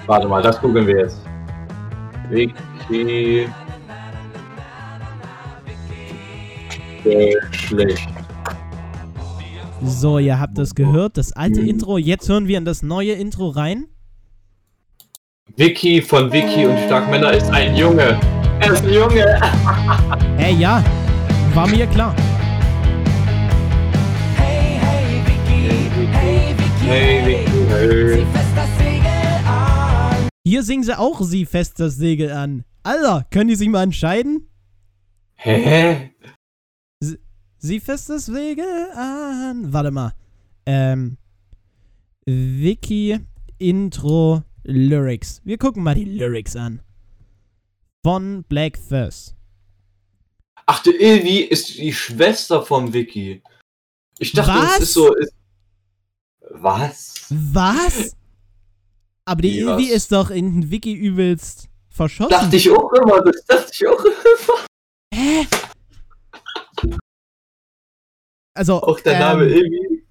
[SPEAKER 2] warte mal, das gucken wir jetzt. Vicky. Schlecht.
[SPEAKER 1] So, ihr habt das gehört, das alte
[SPEAKER 2] Mhm.
[SPEAKER 1] Intro. Jetzt hören wir in das neue Intro rein.
[SPEAKER 2] Vicky von Vicky und Starkmänner ist ein Junge. Er ist ein Junge.
[SPEAKER 1] Hey, ja. War mir klar.
[SPEAKER 6] Hey, hey, Vicky. Hey, Vicky.
[SPEAKER 2] Hey Vicky, hey.
[SPEAKER 6] Zieh fest das Segel an.
[SPEAKER 1] Hier singen sie auch sie fest das Segel an. Alter, können die sich mal entscheiden?
[SPEAKER 2] Hä?
[SPEAKER 1] Sie fest das Segel an. Warte mal. Ähm. Wiki Intro Lyrics. Wir gucken mal die Lyrics an. von Black Thirst.
[SPEAKER 2] Ach, der Ilvi ist die Schwester vom Vicky. Ich dachte,
[SPEAKER 1] Was?
[SPEAKER 2] es ist so. Ist, was?
[SPEAKER 1] Was? Aber die Ilvi ist doch in Wiki übelst verschossen.
[SPEAKER 2] Dachte ich auch immer, das dachte ich auch immer.
[SPEAKER 1] Hä? Also,
[SPEAKER 2] Auch der
[SPEAKER 1] ähm,
[SPEAKER 2] Name Ilvi.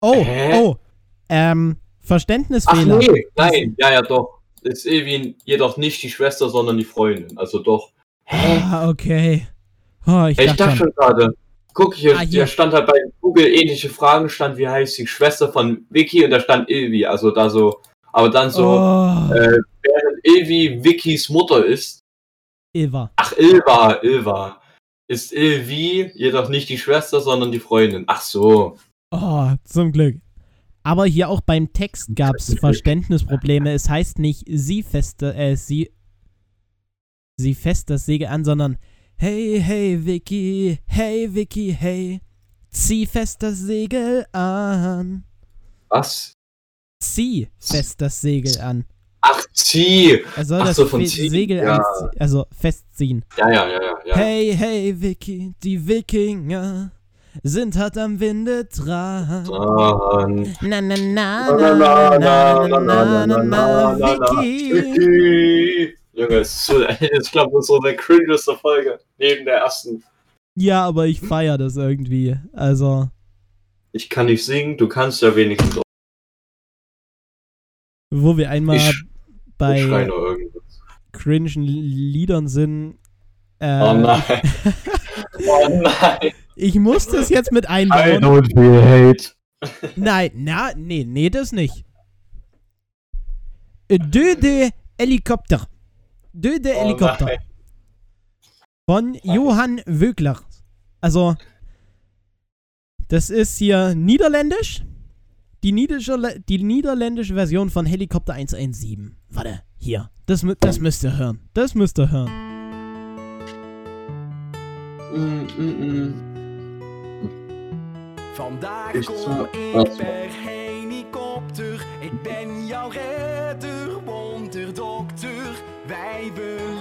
[SPEAKER 1] Oh,
[SPEAKER 2] Hä?
[SPEAKER 1] oh. Ähm,
[SPEAKER 2] Ach
[SPEAKER 1] Verständnisfehler.
[SPEAKER 2] nee, nein, ja, ja, doch. Ist Ilvi jedoch nicht die Schwester, sondern die Freundin. Also doch. Hä?
[SPEAKER 1] Ah, okay. Oh, ich
[SPEAKER 2] ich
[SPEAKER 1] dachte
[SPEAKER 2] dachte
[SPEAKER 1] schon.
[SPEAKER 2] gerade. Guck hier,
[SPEAKER 1] Ah, hier.
[SPEAKER 2] der stand halt bei Google ähnliche Fragen, stand, wie heißt die Schwester von Vicky und da stand Ilvi, also da so, aber dann so,
[SPEAKER 1] oh,
[SPEAKER 2] äh, während Ilvi Vickys Mutter ist,
[SPEAKER 1] Ilva.
[SPEAKER 2] ach Ilva, Ilva, ist Ilvi jedoch nicht die Schwester, sondern die Freundin. Ach so.
[SPEAKER 1] Oh, zum Glück. Aber hier auch beim Text gab es Verständnisprobleme. Es heißt nicht, sie feste, äh, sie, sie fest das Segel an, sondern Hey, hey, Vicky, hey, Vicky, hey, zieh fest das Segel an.
[SPEAKER 2] Was?
[SPEAKER 1] Zieh fest das Segel an.
[SPEAKER 2] Ach, sie.
[SPEAKER 1] Er soll
[SPEAKER 2] Ach
[SPEAKER 1] das
[SPEAKER 2] so, von ziehen,
[SPEAKER 1] Segel
[SPEAKER 2] ja.
[SPEAKER 1] also festziehen.
[SPEAKER 2] Ja, ja, ja, ja. ja.
[SPEAKER 1] Hey, hey, Vicky, die Wikinger sind hart am Winde dran. Na, na, na,
[SPEAKER 2] Na,
[SPEAKER 1] na,
[SPEAKER 2] na,
[SPEAKER 1] na, na, na, na, na, Vicky.
[SPEAKER 2] Junge, ich glaube, das ist so der cringeste Folge. Neben der ersten.
[SPEAKER 1] Ja, aber ich feier das irgendwie. Also,
[SPEAKER 2] Ich kann nicht singen, du kannst ja wenigstens
[SPEAKER 1] wo wir einmal
[SPEAKER 2] Ich-
[SPEAKER 1] bei cringen Liedern sind. Äh,
[SPEAKER 2] Oh nein. oh nein.
[SPEAKER 1] Ich muss das jetzt mit
[SPEAKER 5] I
[SPEAKER 1] einbauen.
[SPEAKER 5] don't feel hate.
[SPEAKER 1] Nein, na, nee, nee, das nicht. De de Helikopter. De de
[SPEAKER 2] Oh
[SPEAKER 1] Helikopter.
[SPEAKER 2] nein.
[SPEAKER 1] Von Johann Wögler. Also, das ist hier niederländisch. Die, niederländische, die niederländische Version von Helikopter 117. Warte, hier. Das, das müsst ihr hören. Das müsst ihr hören.
[SPEAKER 2] Mm, mm, mm.
[SPEAKER 6] Vandaag
[SPEAKER 2] Is
[SPEAKER 6] kom ik per helikopter. Ik ben jouw redder, wonderdokter. Wij beleven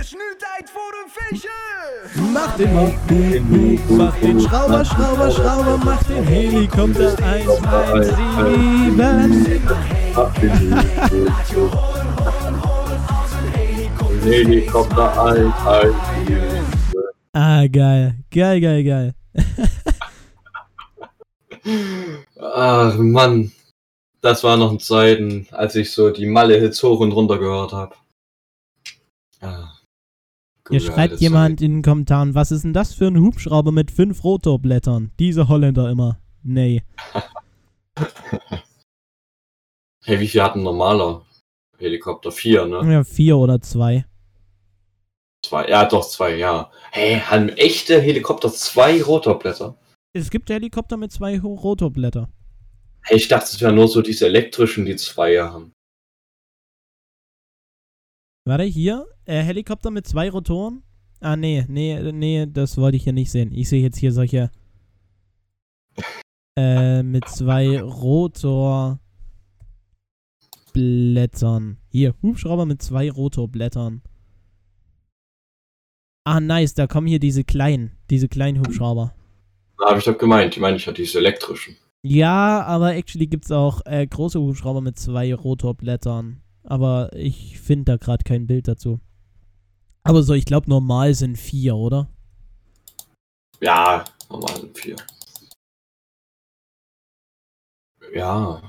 [SPEAKER 6] is nu tijd voor een feestje.
[SPEAKER 1] Mach den, den, mach den Schrauber, Schrauber, Schrauber, mach den Helikopter 117.
[SPEAKER 2] Ach, die Liebe. Helikopter 117.
[SPEAKER 1] Ah, geil. Geil, geil, geil.
[SPEAKER 2] Ach Mann, das waren noch Zeiten, als ich so die Malle-Hits hoch und runter gehört habe. Ah,
[SPEAKER 1] Hier schreibt jemand in den Kommentaren, was ist denn das für ein Hubschrauber mit fünf Rotorblättern? Diese Holländer immer. Nee.
[SPEAKER 2] Zeit. Hey, wie viel hat ein normaler Helikopter? Vier, ne?
[SPEAKER 1] Ja, vier oder zwei.
[SPEAKER 2] Zwei, ja, doch, zwei, ja. Hey, haben echte Helikopter zwei Rotorblätter?
[SPEAKER 1] Es gibt Helikopter mit zwei Rotorblätter.
[SPEAKER 2] Hey, ich dachte, es wären nur so diese elektrischen, die zwei haben.
[SPEAKER 1] Warte, hier, äh, Helikopter mit zwei Rotoren. Ah, nee, nee, nee, das wollte ich hier nicht sehen. Ich sehe jetzt hier solche äh, mit zwei Rotorblättern. Hier, Hubschrauber mit zwei Rotorblättern. Ah, nice, da kommen hier diese kleinen, diese kleinen Hubschrauber.
[SPEAKER 2] Da habe ich doch gemeint, die meine ich ja diese elektrischen.
[SPEAKER 1] Ja, aber actually gibt's auch äh, große Hubschrauber mit zwei Rotorblättern. Aber ich finde da gerade kein Bild dazu. Aber so, ich glaube, normal sind vier, oder?
[SPEAKER 2] Ja, normal sind vier. Ja.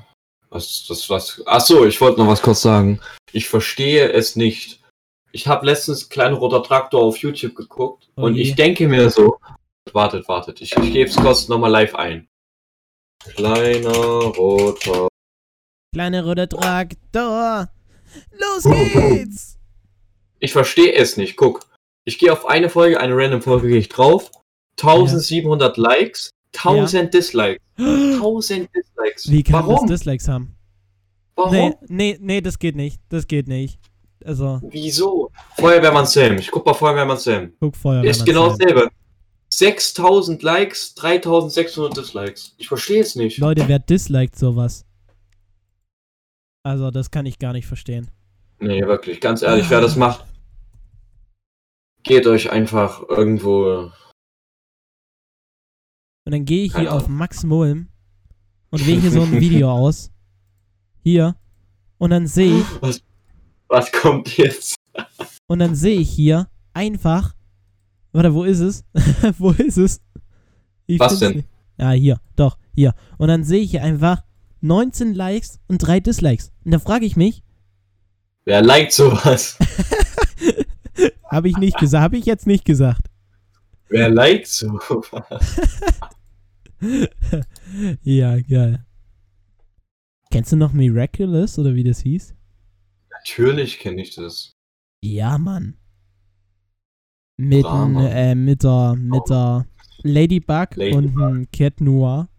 [SPEAKER 2] Was, das, was. Achso, ich wollte noch was kurz sagen. Ich verstehe es nicht. Ich habe letztens Kleiner Roter Traktor auf YouTube geguckt
[SPEAKER 1] Oh
[SPEAKER 2] und ich denke mir so. Wartet, wartet. Ich, ich gebe es kurz nochmal live ein. Kleiner roter.
[SPEAKER 1] Kleine rote Traktor. Los geht's!
[SPEAKER 2] Ich verstehe es nicht. Guck. Ich gehe auf eine Folge, eine random Folge gehe ich drauf. 1700 Likes, 1000 Dislikes. 1000 Dislikes.
[SPEAKER 1] Wie kann
[SPEAKER 2] Warum?
[SPEAKER 1] das Dislikes haben?
[SPEAKER 2] Warum?
[SPEAKER 1] Nee, nee, nee, das geht nicht. Das geht nicht. Also,
[SPEAKER 2] Wieso? Feuerwehrmann Sam. Ich guck mal Feuerwehrmann Sam.
[SPEAKER 1] guck Feuer.
[SPEAKER 2] Ist genau dasselbe. 6000 Likes, 3600 Dislikes. Ich verstehe es nicht.
[SPEAKER 1] Leute, wer disliked sowas? Also, das kann ich gar nicht verstehen.
[SPEAKER 2] Nee, wirklich, ganz ehrlich, wer das macht, geht euch einfach irgendwo.
[SPEAKER 1] Und dann gehe ich
[SPEAKER 2] Keine
[SPEAKER 1] hier auf
[SPEAKER 2] Ahnung.
[SPEAKER 1] Max Mulm und wähle hier so ein Video aus. Hier. Und dann sehe ich,
[SPEAKER 2] Was, was kommt jetzt?
[SPEAKER 1] und dann sehe ich hier einfach. Warte, wo ist es? wo ist es? Ich
[SPEAKER 2] Was denn?
[SPEAKER 1] Nicht. Ja, hier, doch, hier. Und dann sehe ich hier einfach 19 Likes und 3 Dislikes. Und da frage ich mich,
[SPEAKER 2] Wer liked sowas?
[SPEAKER 1] habe ich nicht gesagt, habe ich jetzt nicht gesagt.
[SPEAKER 2] Wer liked sowas?
[SPEAKER 1] ja, geil. Kennst du noch Miraculous oder wie das hieß?
[SPEAKER 2] Natürlich kenne ich das.
[SPEAKER 1] Ja, Mann. Mit, äh, mit der, mit der Ladybug,
[SPEAKER 2] Ladybug.
[SPEAKER 1] und ein Cat Noir.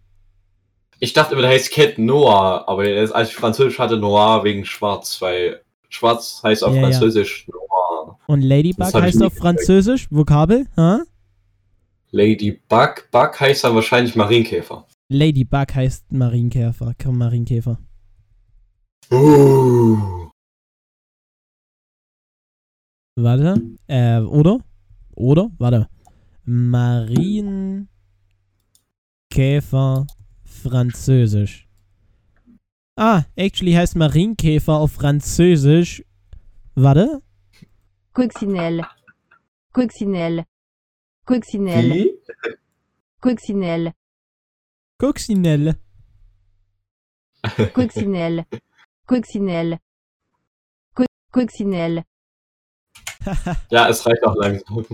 [SPEAKER 2] Ich dachte immer, der heißt Cat Noir, aber er ist, als ich Französisch hatte, Noir wegen Schwarz, weil Schwarz heißt auf
[SPEAKER 1] Ja, ja.
[SPEAKER 2] Französisch Noir.
[SPEAKER 1] Und Ladybug heißt auf Französisch, Vokabel, hä?
[SPEAKER 2] Ladybug, Bug heißt dann wahrscheinlich Marienkäfer.
[SPEAKER 1] Ladybug heißt Marienkäfer, komm, Marienkäfer.
[SPEAKER 2] Uh.
[SPEAKER 1] Warte, äh, oder? Oder? Warte. Marienkäfer Französisch. Ah, actually heißt Marienkäfer auf Französisch. Warte.
[SPEAKER 7] Coccinelle. Coccinelle. Coccinelle.
[SPEAKER 2] Wie?
[SPEAKER 7] Coccinelle.
[SPEAKER 1] Coccinelle.
[SPEAKER 7] Coccinelle. Coccinelle. Co- Coccinelle.
[SPEAKER 2] Ja, es reicht auch langsam.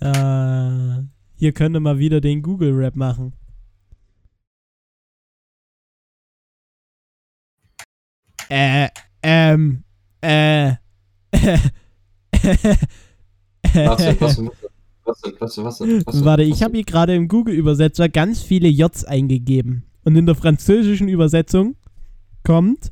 [SPEAKER 1] äh, hier könnte mal wieder den Google-Rap machen. Äh, ähm, äh,
[SPEAKER 2] Was denn, was denn, was denn, was denn, was denn, was denn?
[SPEAKER 1] Warte, ich habe hier gerade im Google-Übersetzer ganz viele Js eingegeben. Und in der französischen Übersetzung kommt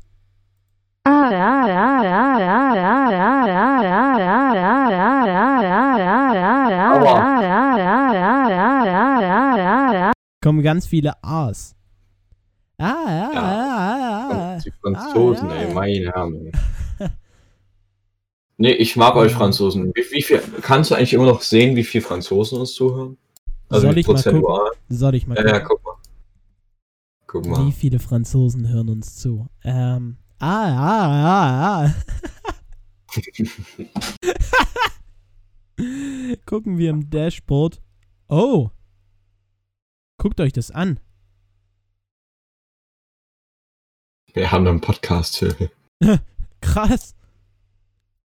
[SPEAKER 1] kommen ganz viele A's. Ah, ah,
[SPEAKER 2] Ja.
[SPEAKER 1] ah, ah,
[SPEAKER 2] Die Franzosen,
[SPEAKER 1] Ah, ja,
[SPEAKER 2] ey,
[SPEAKER 1] ja.
[SPEAKER 2] Herren. ey. Nee, ich mag euch Franzosen. Wie, wie viel, kannst du eigentlich immer noch sehen, wie viele Franzosen uns zuhören? Also
[SPEAKER 1] Soll ich mal
[SPEAKER 2] prozentual?
[SPEAKER 1] Soll ich mal
[SPEAKER 2] Ja,
[SPEAKER 1] gucken,
[SPEAKER 2] ja, guck mal. Guck mal.
[SPEAKER 1] wie viele Franzosen hören uns zu? Ähm, ah, ah, ah, ah. Gucken wir im Dashboard. Oh. Guckt euch das an.
[SPEAKER 2] Wir haben einen Podcast.
[SPEAKER 1] Krass.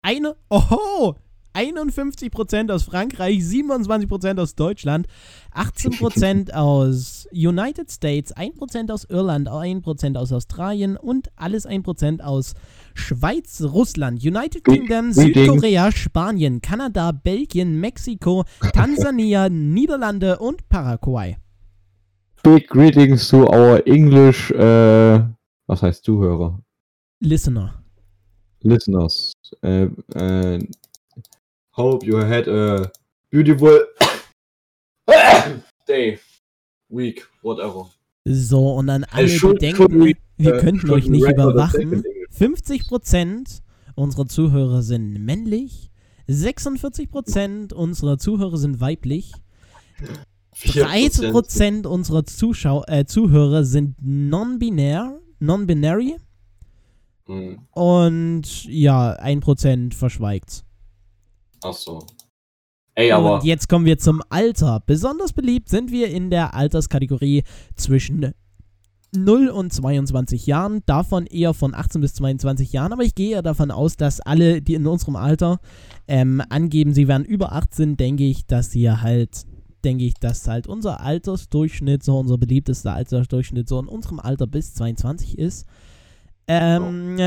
[SPEAKER 1] Eine, oho, 51% aus Frankreich, 27% aus Deutschland, 18% aus United States, 1% aus Irland, 1% aus Australien und alles 1% aus Schweiz, Russland, United Kingdom. Südkorea, Spanien, Kanada, Belgien, Mexiko, Tansania, Niederlande und Paraguay.
[SPEAKER 2] Big greetings to our English, äh, was heißt Zuhörer?
[SPEAKER 1] Listener.
[SPEAKER 2] Listeners. Äh, äh, hope you had a beautiful day, week, whatever.
[SPEAKER 1] So, und an alle, die denken, wir
[SPEAKER 2] äh,
[SPEAKER 1] könnten euch nicht überwachen.
[SPEAKER 2] second English?
[SPEAKER 1] 50% unserer Zuhörer sind männlich, 46% unserer Zuhörer sind weiblich, 13% unserer Zuschau äh, Zuhörer sind non-binär, non-binary
[SPEAKER 2] Hm,
[SPEAKER 1] und ja, 1% verschweigt.
[SPEAKER 2] Ach so. Ey, aber
[SPEAKER 1] Und jetzt kommen wir zum Alter. Besonders beliebt sind wir in der Alterskategorie zwischen 0 und 22 Jahren, davon eher von 18 bis 22 Jahren, aber ich gehe ja davon aus, dass alle, die in unserem Alter ähm, angeben, sie wären über 18, denke ich, dass sie halt, denke ich, dass halt unser Altersdurchschnitt, so unser beliebtester Altersdurchschnitt so in unserem Alter bis 22 ist. Ähm,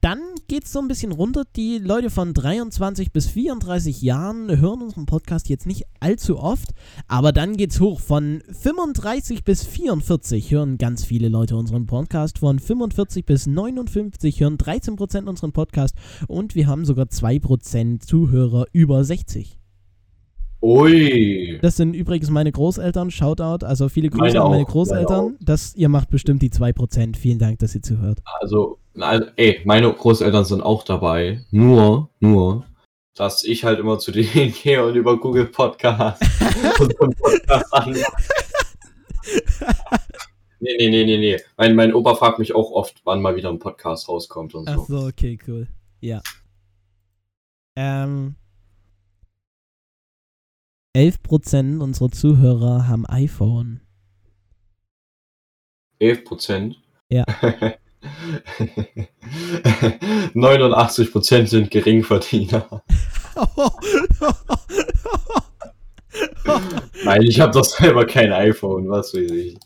[SPEAKER 1] dann geht's so ein bisschen runter. Die Leute von 23 bis 34 Jahren hören unseren Podcast jetzt nicht allzu oft, aber dann geht's hoch. Von 35 bis 44 hören ganz viele Leute unseren Podcast. Von 45 bis 59 hören 13% unseren Podcast und wir haben sogar 2% Zuhörer über 60.
[SPEAKER 2] Ui.
[SPEAKER 1] Das sind übrigens meine Großeltern. Shoutout. Also viele Grüße
[SPEAKER 2] Meine
[SPEAKER 1] an meine
[SPEAKER 2] auch,
[SPEAKER 1] Großeltern.
[SPEAKER 2] meine
[SPEAKER 1] Das, ihr macht bestimmt die 2%. Vielen Dank, dass ihr zuhört.
[SPEAKER 2] Also, ey, meine Großeltern sind auch dabei. Nur, nur, dass ich halt immer zu denen gehe und über Google Podcast unseren Podcast anmache. Nee, nee, nee, nee, nee. Mein, mein Opa fragt mich auch oft, wann mal wieder ein Podcast rauskommt und
[SPEAKER 1] Ach
[SPEAKER 2] so.
[SPEAKER 1] so, okay, cool. Ja. Ähm. 11% unserer Zuhörer haben iPhone.
[SPEAKER 2] 11 Prozent.
[SPEAKER 1] Ja.
[SPEAKER 2] 89 Prozent sind Geringverdiener. Nein, ich habe doch selber kein iPhone, was weiß ich.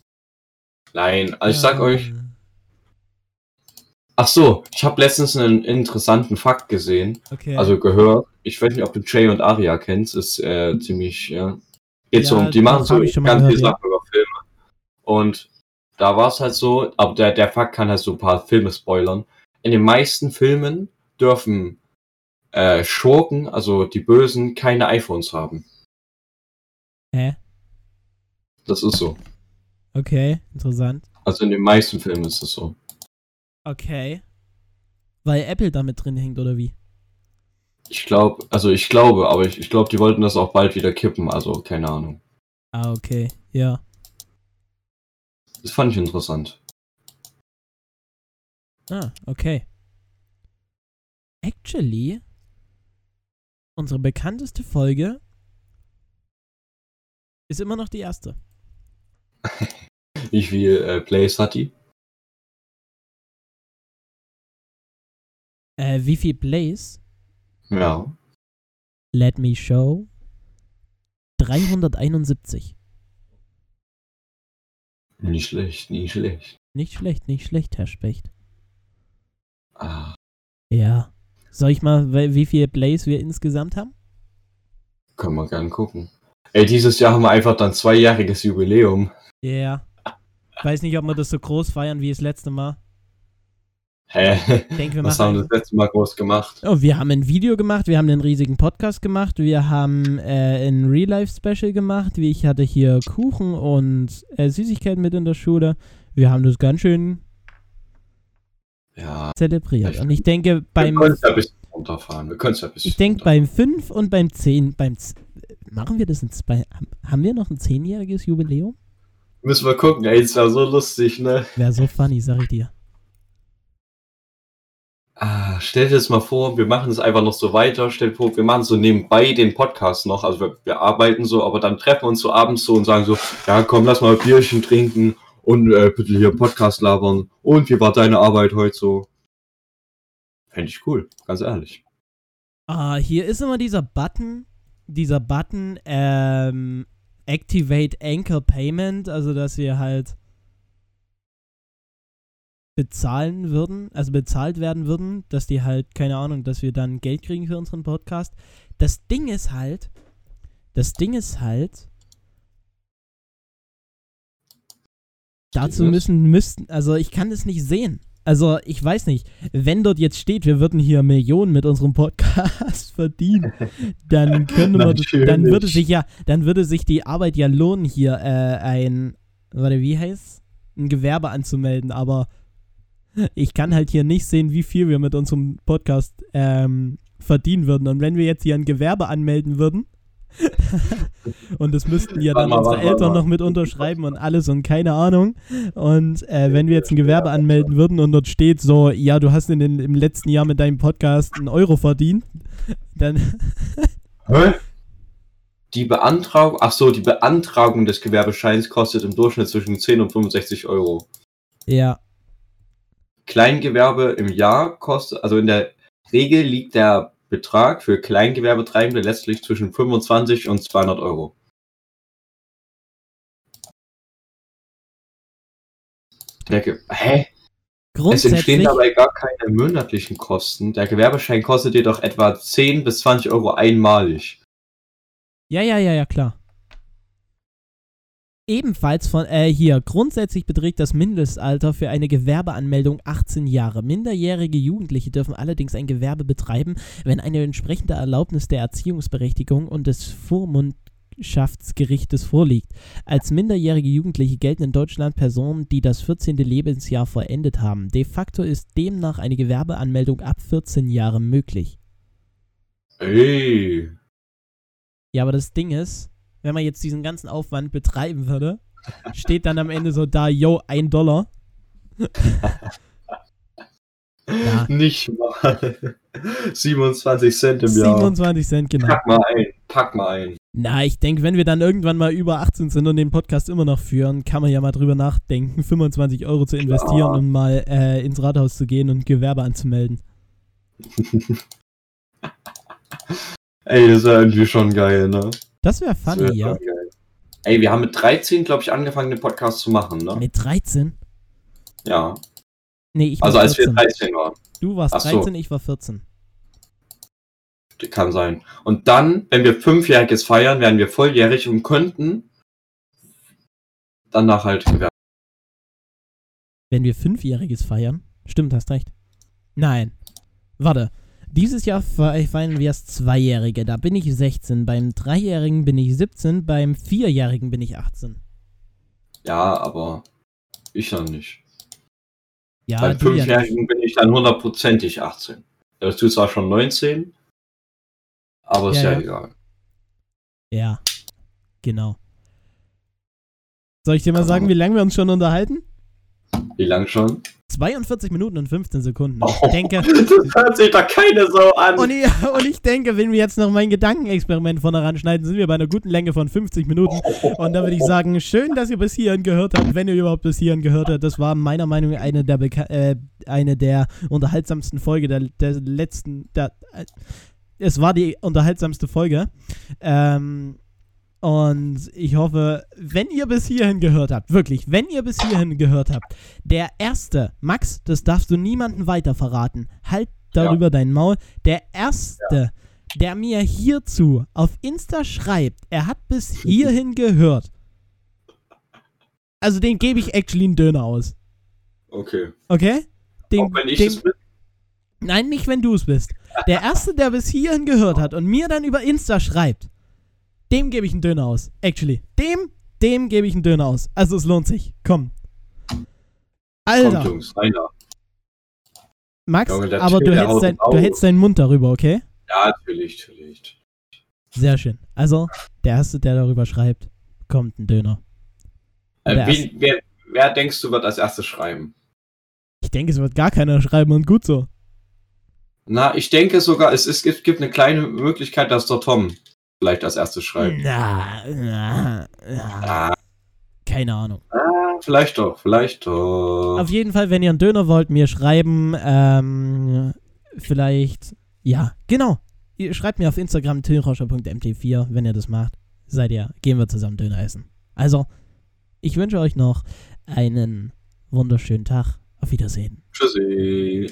[SPEAKER 2] Nein, also ich sag euch, ach so, ich habe letztens einen interessanten Fakt gesehen,
[SPEAKER 1] Okay.
[SPEAKER 2] also gehört. Ich weiß nicht, ob du Jay und Aria kennst, ist äh, ziemlich, ja. Geht so
[SPEAKER 1] Ja,
[SPEAKER 2] um, die machen so ganz viele
[SPEAKER 1] gehört, ja.
[SPEAKER 2] Sachen über Filme. Und da war es halt so, aber der, der Fakt kann halt so ein paar Filme spoilern. In den meisten Filmen dürfen äh, Schurken, also die Bösen, keine iPhones haben.
[SPEAKER 1] Hä?
[SPEAKER 2] Das ist so.
[SPEAKER 1] Okay, interessant.
[SPEAKER 2] Also in den meisten Filmen ist das so.
[SPEAKER 1] Okay. Weil Apple damit drin hängt, oder wie?
[SPEAKER 2] Ich glaube, also ich glaube, aber ich, ich glaube, die wollten das auch bald wieder kippen, also keine Ahnung.
[SPEAKER 1] Ah, okay. Ja.
[SPEAKER 2] Das fand ich interessant.
[SPEAKER 1] Ah, okay. Actually, unsere bekannteste Folge ist immer noch die erste.
[SPEAKER 2] Wie viel äh, Plays hat die?
[SPEAKER 1] Äh, wie viel Plays?
[SPEAKER 2] Ja.
[SPEAKER 1] Let me show. 371.
[SPEAKER 2] Nicht schlecht, nicht schlecht.
[SPEAKER 1] Nicht schlecht, nicht schlecht, Herr Specht.
[SPEAKER 2] Ah,
[SPEAKER 1] Ja. Soll ich mal, wie viele Plays wir insgesamt haben?
[SPEAKER 2] können wir gern gucken. Ey, dieses Jahr haben wir einfach dann zweijähriges Jubiläum.
[SPEAKER 1] Ja. Weiß nicht, ob wir das so groß feiern wie das letzte Mal.
[SPEAKER 2] Hä?
[SPEAKER 1] Ich denke, wir
[SPEAKER 2] Was haben wir das letzte Mal groß gemacht?
[SPEAKER 1] Oh, wir haben ein Video gemacht, wir haben einen riesigen Podcast gemacht, wir haben äh, ein Real-Life-Special gemacht, wie ich hatte hier Kuchen und äh, Süßigkeiten mit in der Schule. Wir haben das ganz schön
[SPEAKER 2] Ja,
[SPEAKER 1] zelebriert. Und ich denke,
[SPEAKER 2] wir
[SPEAKER 1] beim
[SPEAKER 2] können es ja ein bisschen runterfahren. Wir können es ja ein bisschen
[SPEAKER 1] Ich denke beim 5 und beim 10, beim Z machen wir das in zwei, haben wir noch ein 10-jähriges Jubiläum?
[SPEAKER 2] Müssen wir gucken, ey, es war so lustig, ne?
[SPEAKER 1] Wäre so funny, sag ich dir.
[SPEAKER 2] Ah, stell dir das mal vor, wir machen es einfach noch so weiter. Stell dir vor, wir machen so nebenbei den Podcast noch. Also wir, wir arbeiten so, aber dann treffen wir uns so abends so und sagen so, ja komm, lass mal ein Bierchen trinken und äh, bitte hier Podcast labern. Und wie war deine Arbeit heute so? Fände ich cool, ganz ehrlich.
[SPEAKER 1] Ah, hier ist immer dieser Button, dieser Button, ähm, Activate Anchor Payment, also dass wir halt bezahlen würden, also bezahlt werden würden, dass die halt, keine Ahnung, dass wir dann Geld kriegen für unseren Podcast. Das Ding ist halt, das Ding ist halt, dazu müssen, müssten, also ich kann das nicht sehen. Also ich weiß nicht, wenn dort jetzt steht, wir würden hier Millionen mit unserem Podcast verdienen, dann könnte man, dann würde sich ja, dann würde sich die Arbeit ja lohnen, hier äh, ein, warte, wie heißt ein Gewerbe anzumelden, aber ich kann halt hier nicht sehen, wie viel wir mit unserem Podcast ähm, verdienen würden. Und wenn wir jetzt hier ein Gewerbe anmelden würden, und das müssten ja dann
[SPEAKER 2] mal,
[SPEAKER 1] unsere
[SPEAKER 2] mal,
[SPEAKER 1] Eltern
[SPEAKER 2] warte.
[SPEAKER 1] noch mit unterschreiben und alles und keine Ahnung. Und äh, wenn wir jetzt ein Gewerbe anmelden würden und dort steht so, ja, du hast in den, im letzten Jahr mit deinem Podcast einen Euro verdient, dann
[SPEAKER 2] Hä? Die Beantragung, ach so, die Beantragung des Gewerbescheins kostet im Durchschnitt zwischen 10 und 65 Euro.
[SPEAKER 1] ja,
[SPEAKER 2] Kleingewerbe im Jahr kostet, also in der Regel liegt der Betrag für Kleingewerbetreibende letztlich zwischen 25 und 200 Euro. Decke. Hä? Es entstehen dabei gar keine monatlichen Kosten. Der Gewerbeschein kostet jedoch etwa 10 bis 20 Euro einmalig.
[SPEAKER 1] ja, ja, ja, ja, klar. Ebenfalls von, äh, hier, grundsätzlich beträgt das Mindestalter für eine Gewerbeanmeldung 18 Jahre. Minderjährige Jugendliche dürfen allerdings ein Gewerbe betreiben, wenn eine entsprechende Erlaubnis der Erziehungsberechtigung und des Vormundschaftsgerichtes vorliegt. Als minderjährige Jugendliche gelten in Deutschland Personen, die das 14. Lebensjahr vollendet haben. De facto ist demnach eine Gewerbeanmeldung ab 14 Jahren möglich.
[SPEAKER 2] Ey.
[SPEAKER 1] Ja, aber das Ding ist, wenn man jetzt diesen ganzen Aufwand betreiben würde, steht dann am Ende so da, yo, ein Dollar. Ja.
[SPEAKER 2] Nicht mal 27 Cent im Jahr.
[SPEAKER 1] 27 Cent, genau.
[SPEAKER 2] Pack mal ein. Pack mal ein.
[SPEAKER 1] Na, ich denke, wenn wir dann irgendwann mal über 18 sind und den Podcast immer noch führen, kann man ja mal drüber nachdenken, 25 Euro zu investieren,
[SPEAKER 2] Ja.
[SPEAKER 1] um mal äh, ins Rathaus zu gehen und Gewerbe anzumelden.
[SPEAKER 2] Ey, das ist ja irgendwie schon geil, ne?
[SPEAKER 1] Das wäre
[SPEAKER 2] Das
[SPEAKER 1] funny,
[SPEAKER 2] wär
[SPEAKER 1] ja.
[SPEAKER 2] geil. Ey, wir haben mit 13, glaube ich, angefangen, den Podcast zu machen, ne?
[SPEAKER 1] Mit 13?
[SPEAKER 2] Ja.
[SPEAKER 1] Nee, ich war
[SPEAKER 2] Also als wir
[SPEAKER 1] 14.
[SPEAKER 2] 13 waren.
[SPEAKER 1] Du warst
[SPEAKER 2] so.
[SPEAKER 1] 13, ich war 14.
[SPEAKER 2] Kann sein. Und dann, wenn wir Fünfjähriges feiern, werden wir volljährig und könnten danach halt Gewerbe.
[SPEAKER 1] Wenn wir Fünfjähriges feiern. Stimmt, hast recht. Nein. Warte. Dieses Jahr fe- feiern wir das Zweijährige. Da bin ich 16. Beim Dreijährigen bin ich 17. Beim Vierjährigen bin ich 18.
[SPEAKER 2] Ja, aber ich dann nicht.
[SPEAKER 1] Ja,
[SPEAKER 2] Beim
[SPEAKER 1] du ja.
[SPEAKER 2] Fünfjährigen bin ich dann hundertprozentig 18. Da bist du zwar schon 19, aber ist
[SPEAKER 1] Ja,
[SPEAKER 2] ja,
[SPEAKER 1] ja.
[SPEAKER 2] egal.
[SPEAKER 1] Ja. Genau. Soll ich dir mal
[SPEAKER 2] Komm.
[SPEAKER 1] sagen, wie lange wir uns schon unterhalten?
[SPEAKER 2] Wie lang schon?
[SPEAKER 1] 42 Minuten und 15 Sekunden.
[SPEAKER 2] Oh.
[SPEAKER 1] Ich denke,
[SPEAKER 2] Das hört sich da keine so an.
[SPEAKER 1] und ich, und ich denke, wenn wir jetzt noch mein Gedankenexperiment vorne ranschneiden, sind wir bei einer guten Länge von 50 Minuten. Und da würde ich sagen, schön, dass ihr bis hierhin gehört habt, wenn ihr überhaupt bis hierhin gehört habt. Das war meiner Meinung nach eine der, beka äh, eine der unterhaltsamsten Folge der, der letzten. Der, äh, es war die unterhaltsamste Folge. Ähm, und ich hoffe, wenn ihr bis hierhin gehört habt, wirklich, wenn ihr bis hierhin gehört habt, der erste, Max, das darfst du niemandem weiter verraten. Halt darüber dein Maul. Der erste, der mir hierzu auf Insta schreibt, er hat bis hierhin gehört. Also den gebe ich actually einen Döner aus.
[SPEAKER 2] Okay.
[SPEAKER 1] Okay? Den,
[SPEAKER 2] Auch wenn ich es bin.
[SPEAKER 1] Nein, nicht wenn du es bist. Der erste, der bis hierhin gehört hat und mir dann über Insta schreibt, dem gebe ich einen Döner aus. Actually. Dem, dem gebe ich einen Döner aus. Also es lohnt sich. Komm. Alter,
[SPEAKER 2] Kommt, Jungs, einer.
[SPEAKER 1] Max,
[SPEAKER 2] Junge,
[SPEAKER 1] aber du hältst, dein, du hältst deinen Mund darüber, okay?
[SPEAKER 2] Ja, natürlich, natürlich.
[SPEAKER 1] Sehr schön. Also, der erste, der darüber schreibt, kommt ein Döner.
[SPEAKER 2] Äh, wen, wer, wer denkst du wird als erstes schreiben?
[SPEAKER 1] Ich denke, es wird gar keiner schreiben und gut so.
[SPEAKER 2] Na, ich denke sogar, es, ist, es gibt eine kleine Möglichkeit, dass der Tom vielleicht als erstes schreibt.
[SPEAKER 1] Na, na, na.
[SPEAKER 2] Ah,
[SPEAKER 1] Keine Ahnung.
[SPEAKER 2] vielleicht doch, vielleicht doch.
[SPEAKER 1] Auf jeden Fall, wenn ihr einen Döner wollt, mir schreiben, ähm, vielleicht, ja, genau. Ihr schreibt mir auf Instagram tillroscher.mt4, wenn ihr das macht. Seid ihr, gehen wir zusammen Döner essen. Also, ich wünsche euch noch einen wunderschönen Tag. Auf Wiedersehen.
[SPEAKER 2] Tschüssi.